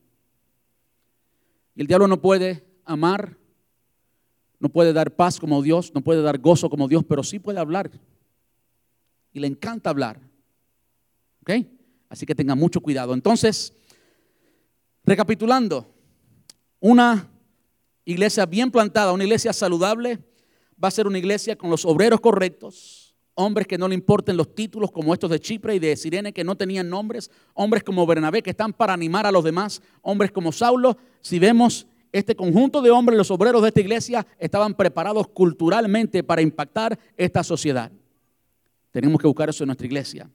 Speaker 1: Y el diablo no puede amar, no puede dar paz como Dios, no puede dar gozo como Dios, pero sí puede hablar. Y le encanta hablar. ¿Ok? Así que tenga mucho cuidado. Entonces, recapitulando, una iglesia bien plantada, una iglesia saludable, va a ser una iglesia con los obreros correctos, hombres que no le importen los títulos como estos de Chipre y de Sirene que no tenían nombres, hombres como Bernabé que están para animar a los demás, hombres como Saulo. Si vemos este conjunto de hombres, los obreros de esta iglesia estaban preparados culturalmente para impactar esta sociedad. Tenemos que buscar eso en nuestra iglesia.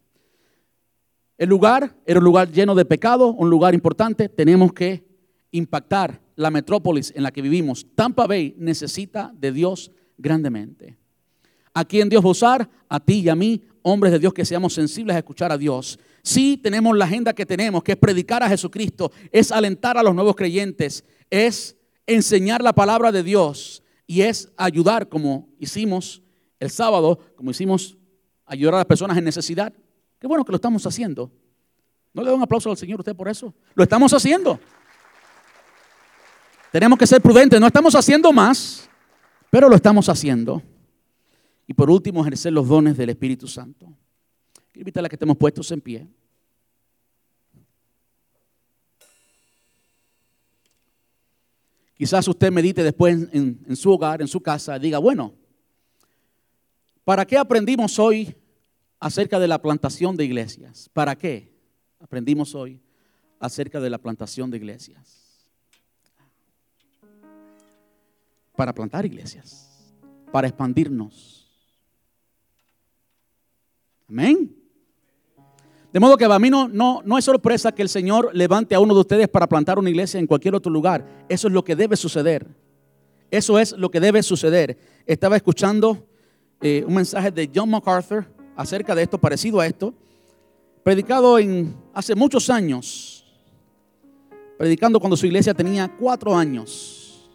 Speaker 1: El lugar era un lugar lleno de pecado, un lugar importante. Tenemos que impactar la metrópolis en la que vivimos. Tampa Bay necesita de Dios grandemente. ¿A quién Dios va a usar? A ti y a mí, hombres de Dios que seamos sensibles a escuchar a Dios. Sí tenemos la agenda que tenemos, que es predicar a Jesucristo, es alentar a los nuevos creyentes, es enseñar la palabra de Dios y es ayudar como hicimos el sábado, como hicimos ayudar a las personas en necesidad. Qué bueno que lo estamos haciendo. ¿No le da un aplauso al Señor usted por eso? Lo estamos haciendo. Tenemos que ser prudentes, no estamos haciendo más, pero lo estamos haciendo. Y por último, ejercer los dones del Espíritu Santo. Quiero invitarle a que estemos puestos en pie. Quizás usted medite después en, en su hogar, en su casa, diga, bueno, ¿para qué aprendimos hoy acerca de la plantación de iglesias? ¿Para qué aprendimos hoy acerca de la plantación de iglesias? Para plantar iglesias, para expandirnos. Amén. De modo que para mí no, no, no es sorpresa que el Señor levante a uno de ustedes para plantar una iglesia en cualquier otro lugar. Eso es lo que debe suceder. Eso es lo que debe suceder. Estaba escuchando eh, un mensaje de John MacArthur acerca de esto, parecido a esto, predicado en, hace muchos años, predicando cuando su iglesia tenía cuatro años.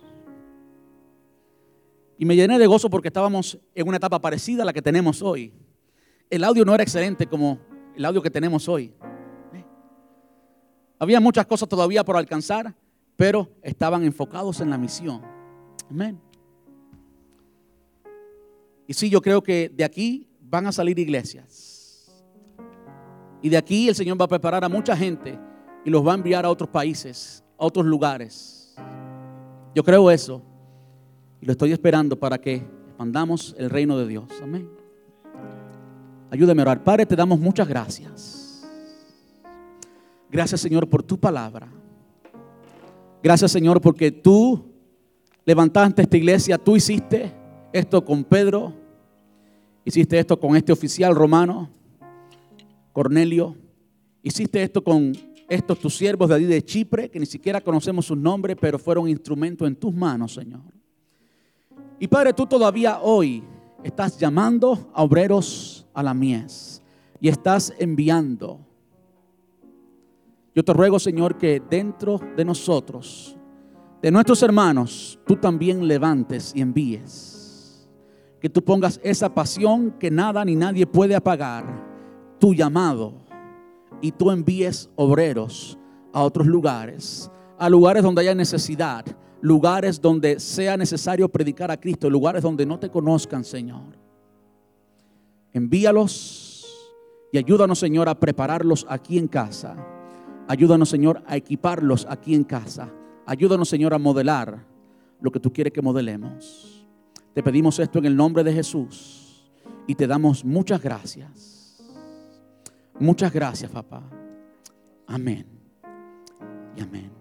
Speaker 1: Y me llené de gozo porque estábamos en una etapa parecida a la que tenemos hoy. El audio no era excelente como el audio que tenemos hoy. Había muchas cosas todavía por alcanzar, pero estaban enfocados en la misión. Amén. Y sí, yo creo que de aquí van a salir iglesias. Y de aquí el Señor va a preparar a mucha gente y los va a enviar a otros países, a otros lugares. Yo creo eso. Y lo estoy esperando para que expandamos el reino de Dios. Amén. Ayúdame a orar. Padre, te damos muchas gracias. Gracias, Señor, por tu palabra. Gracias, Señor, porque tú levantaste esta iglesia. Tú hiciste esto con Pedro. Hiciste esto con este oficial romano, Cornelio. Hiciste esto con estos tus siervos de allí de Chipre, que ni siquiera conocemos sus nombres, pero fueron instrumentos en tus manos, Señor. Y Padre, tú todavía hoy estás llamando a obreros a la mies y estás enviando. Yo te ruego, Señor, que dentro de nosotros, de nuestros hermanos, tú también levantes y envíes. Que tú pongas esa pasión que nada ni nadie puede apagar, tu llamado, y tú envíes obreros a otros lugares, a lugares donde haya necesidad, lugares donde sea necesario predicar a Cristo, lugares donde no te conozcan, Señor. Envíalos y ayúdanos, Señor, a prepararlos aquí en casa. Ayúdanos, Señor, a equiparlos aquí en casa. Ayúdanos, Señor, a modelar lo que tú quieres que modelemos. Te pedimos esto en el nombre de Jesús y te damos muchas gracias. Muchas gracias, papá. Amén. Y amén.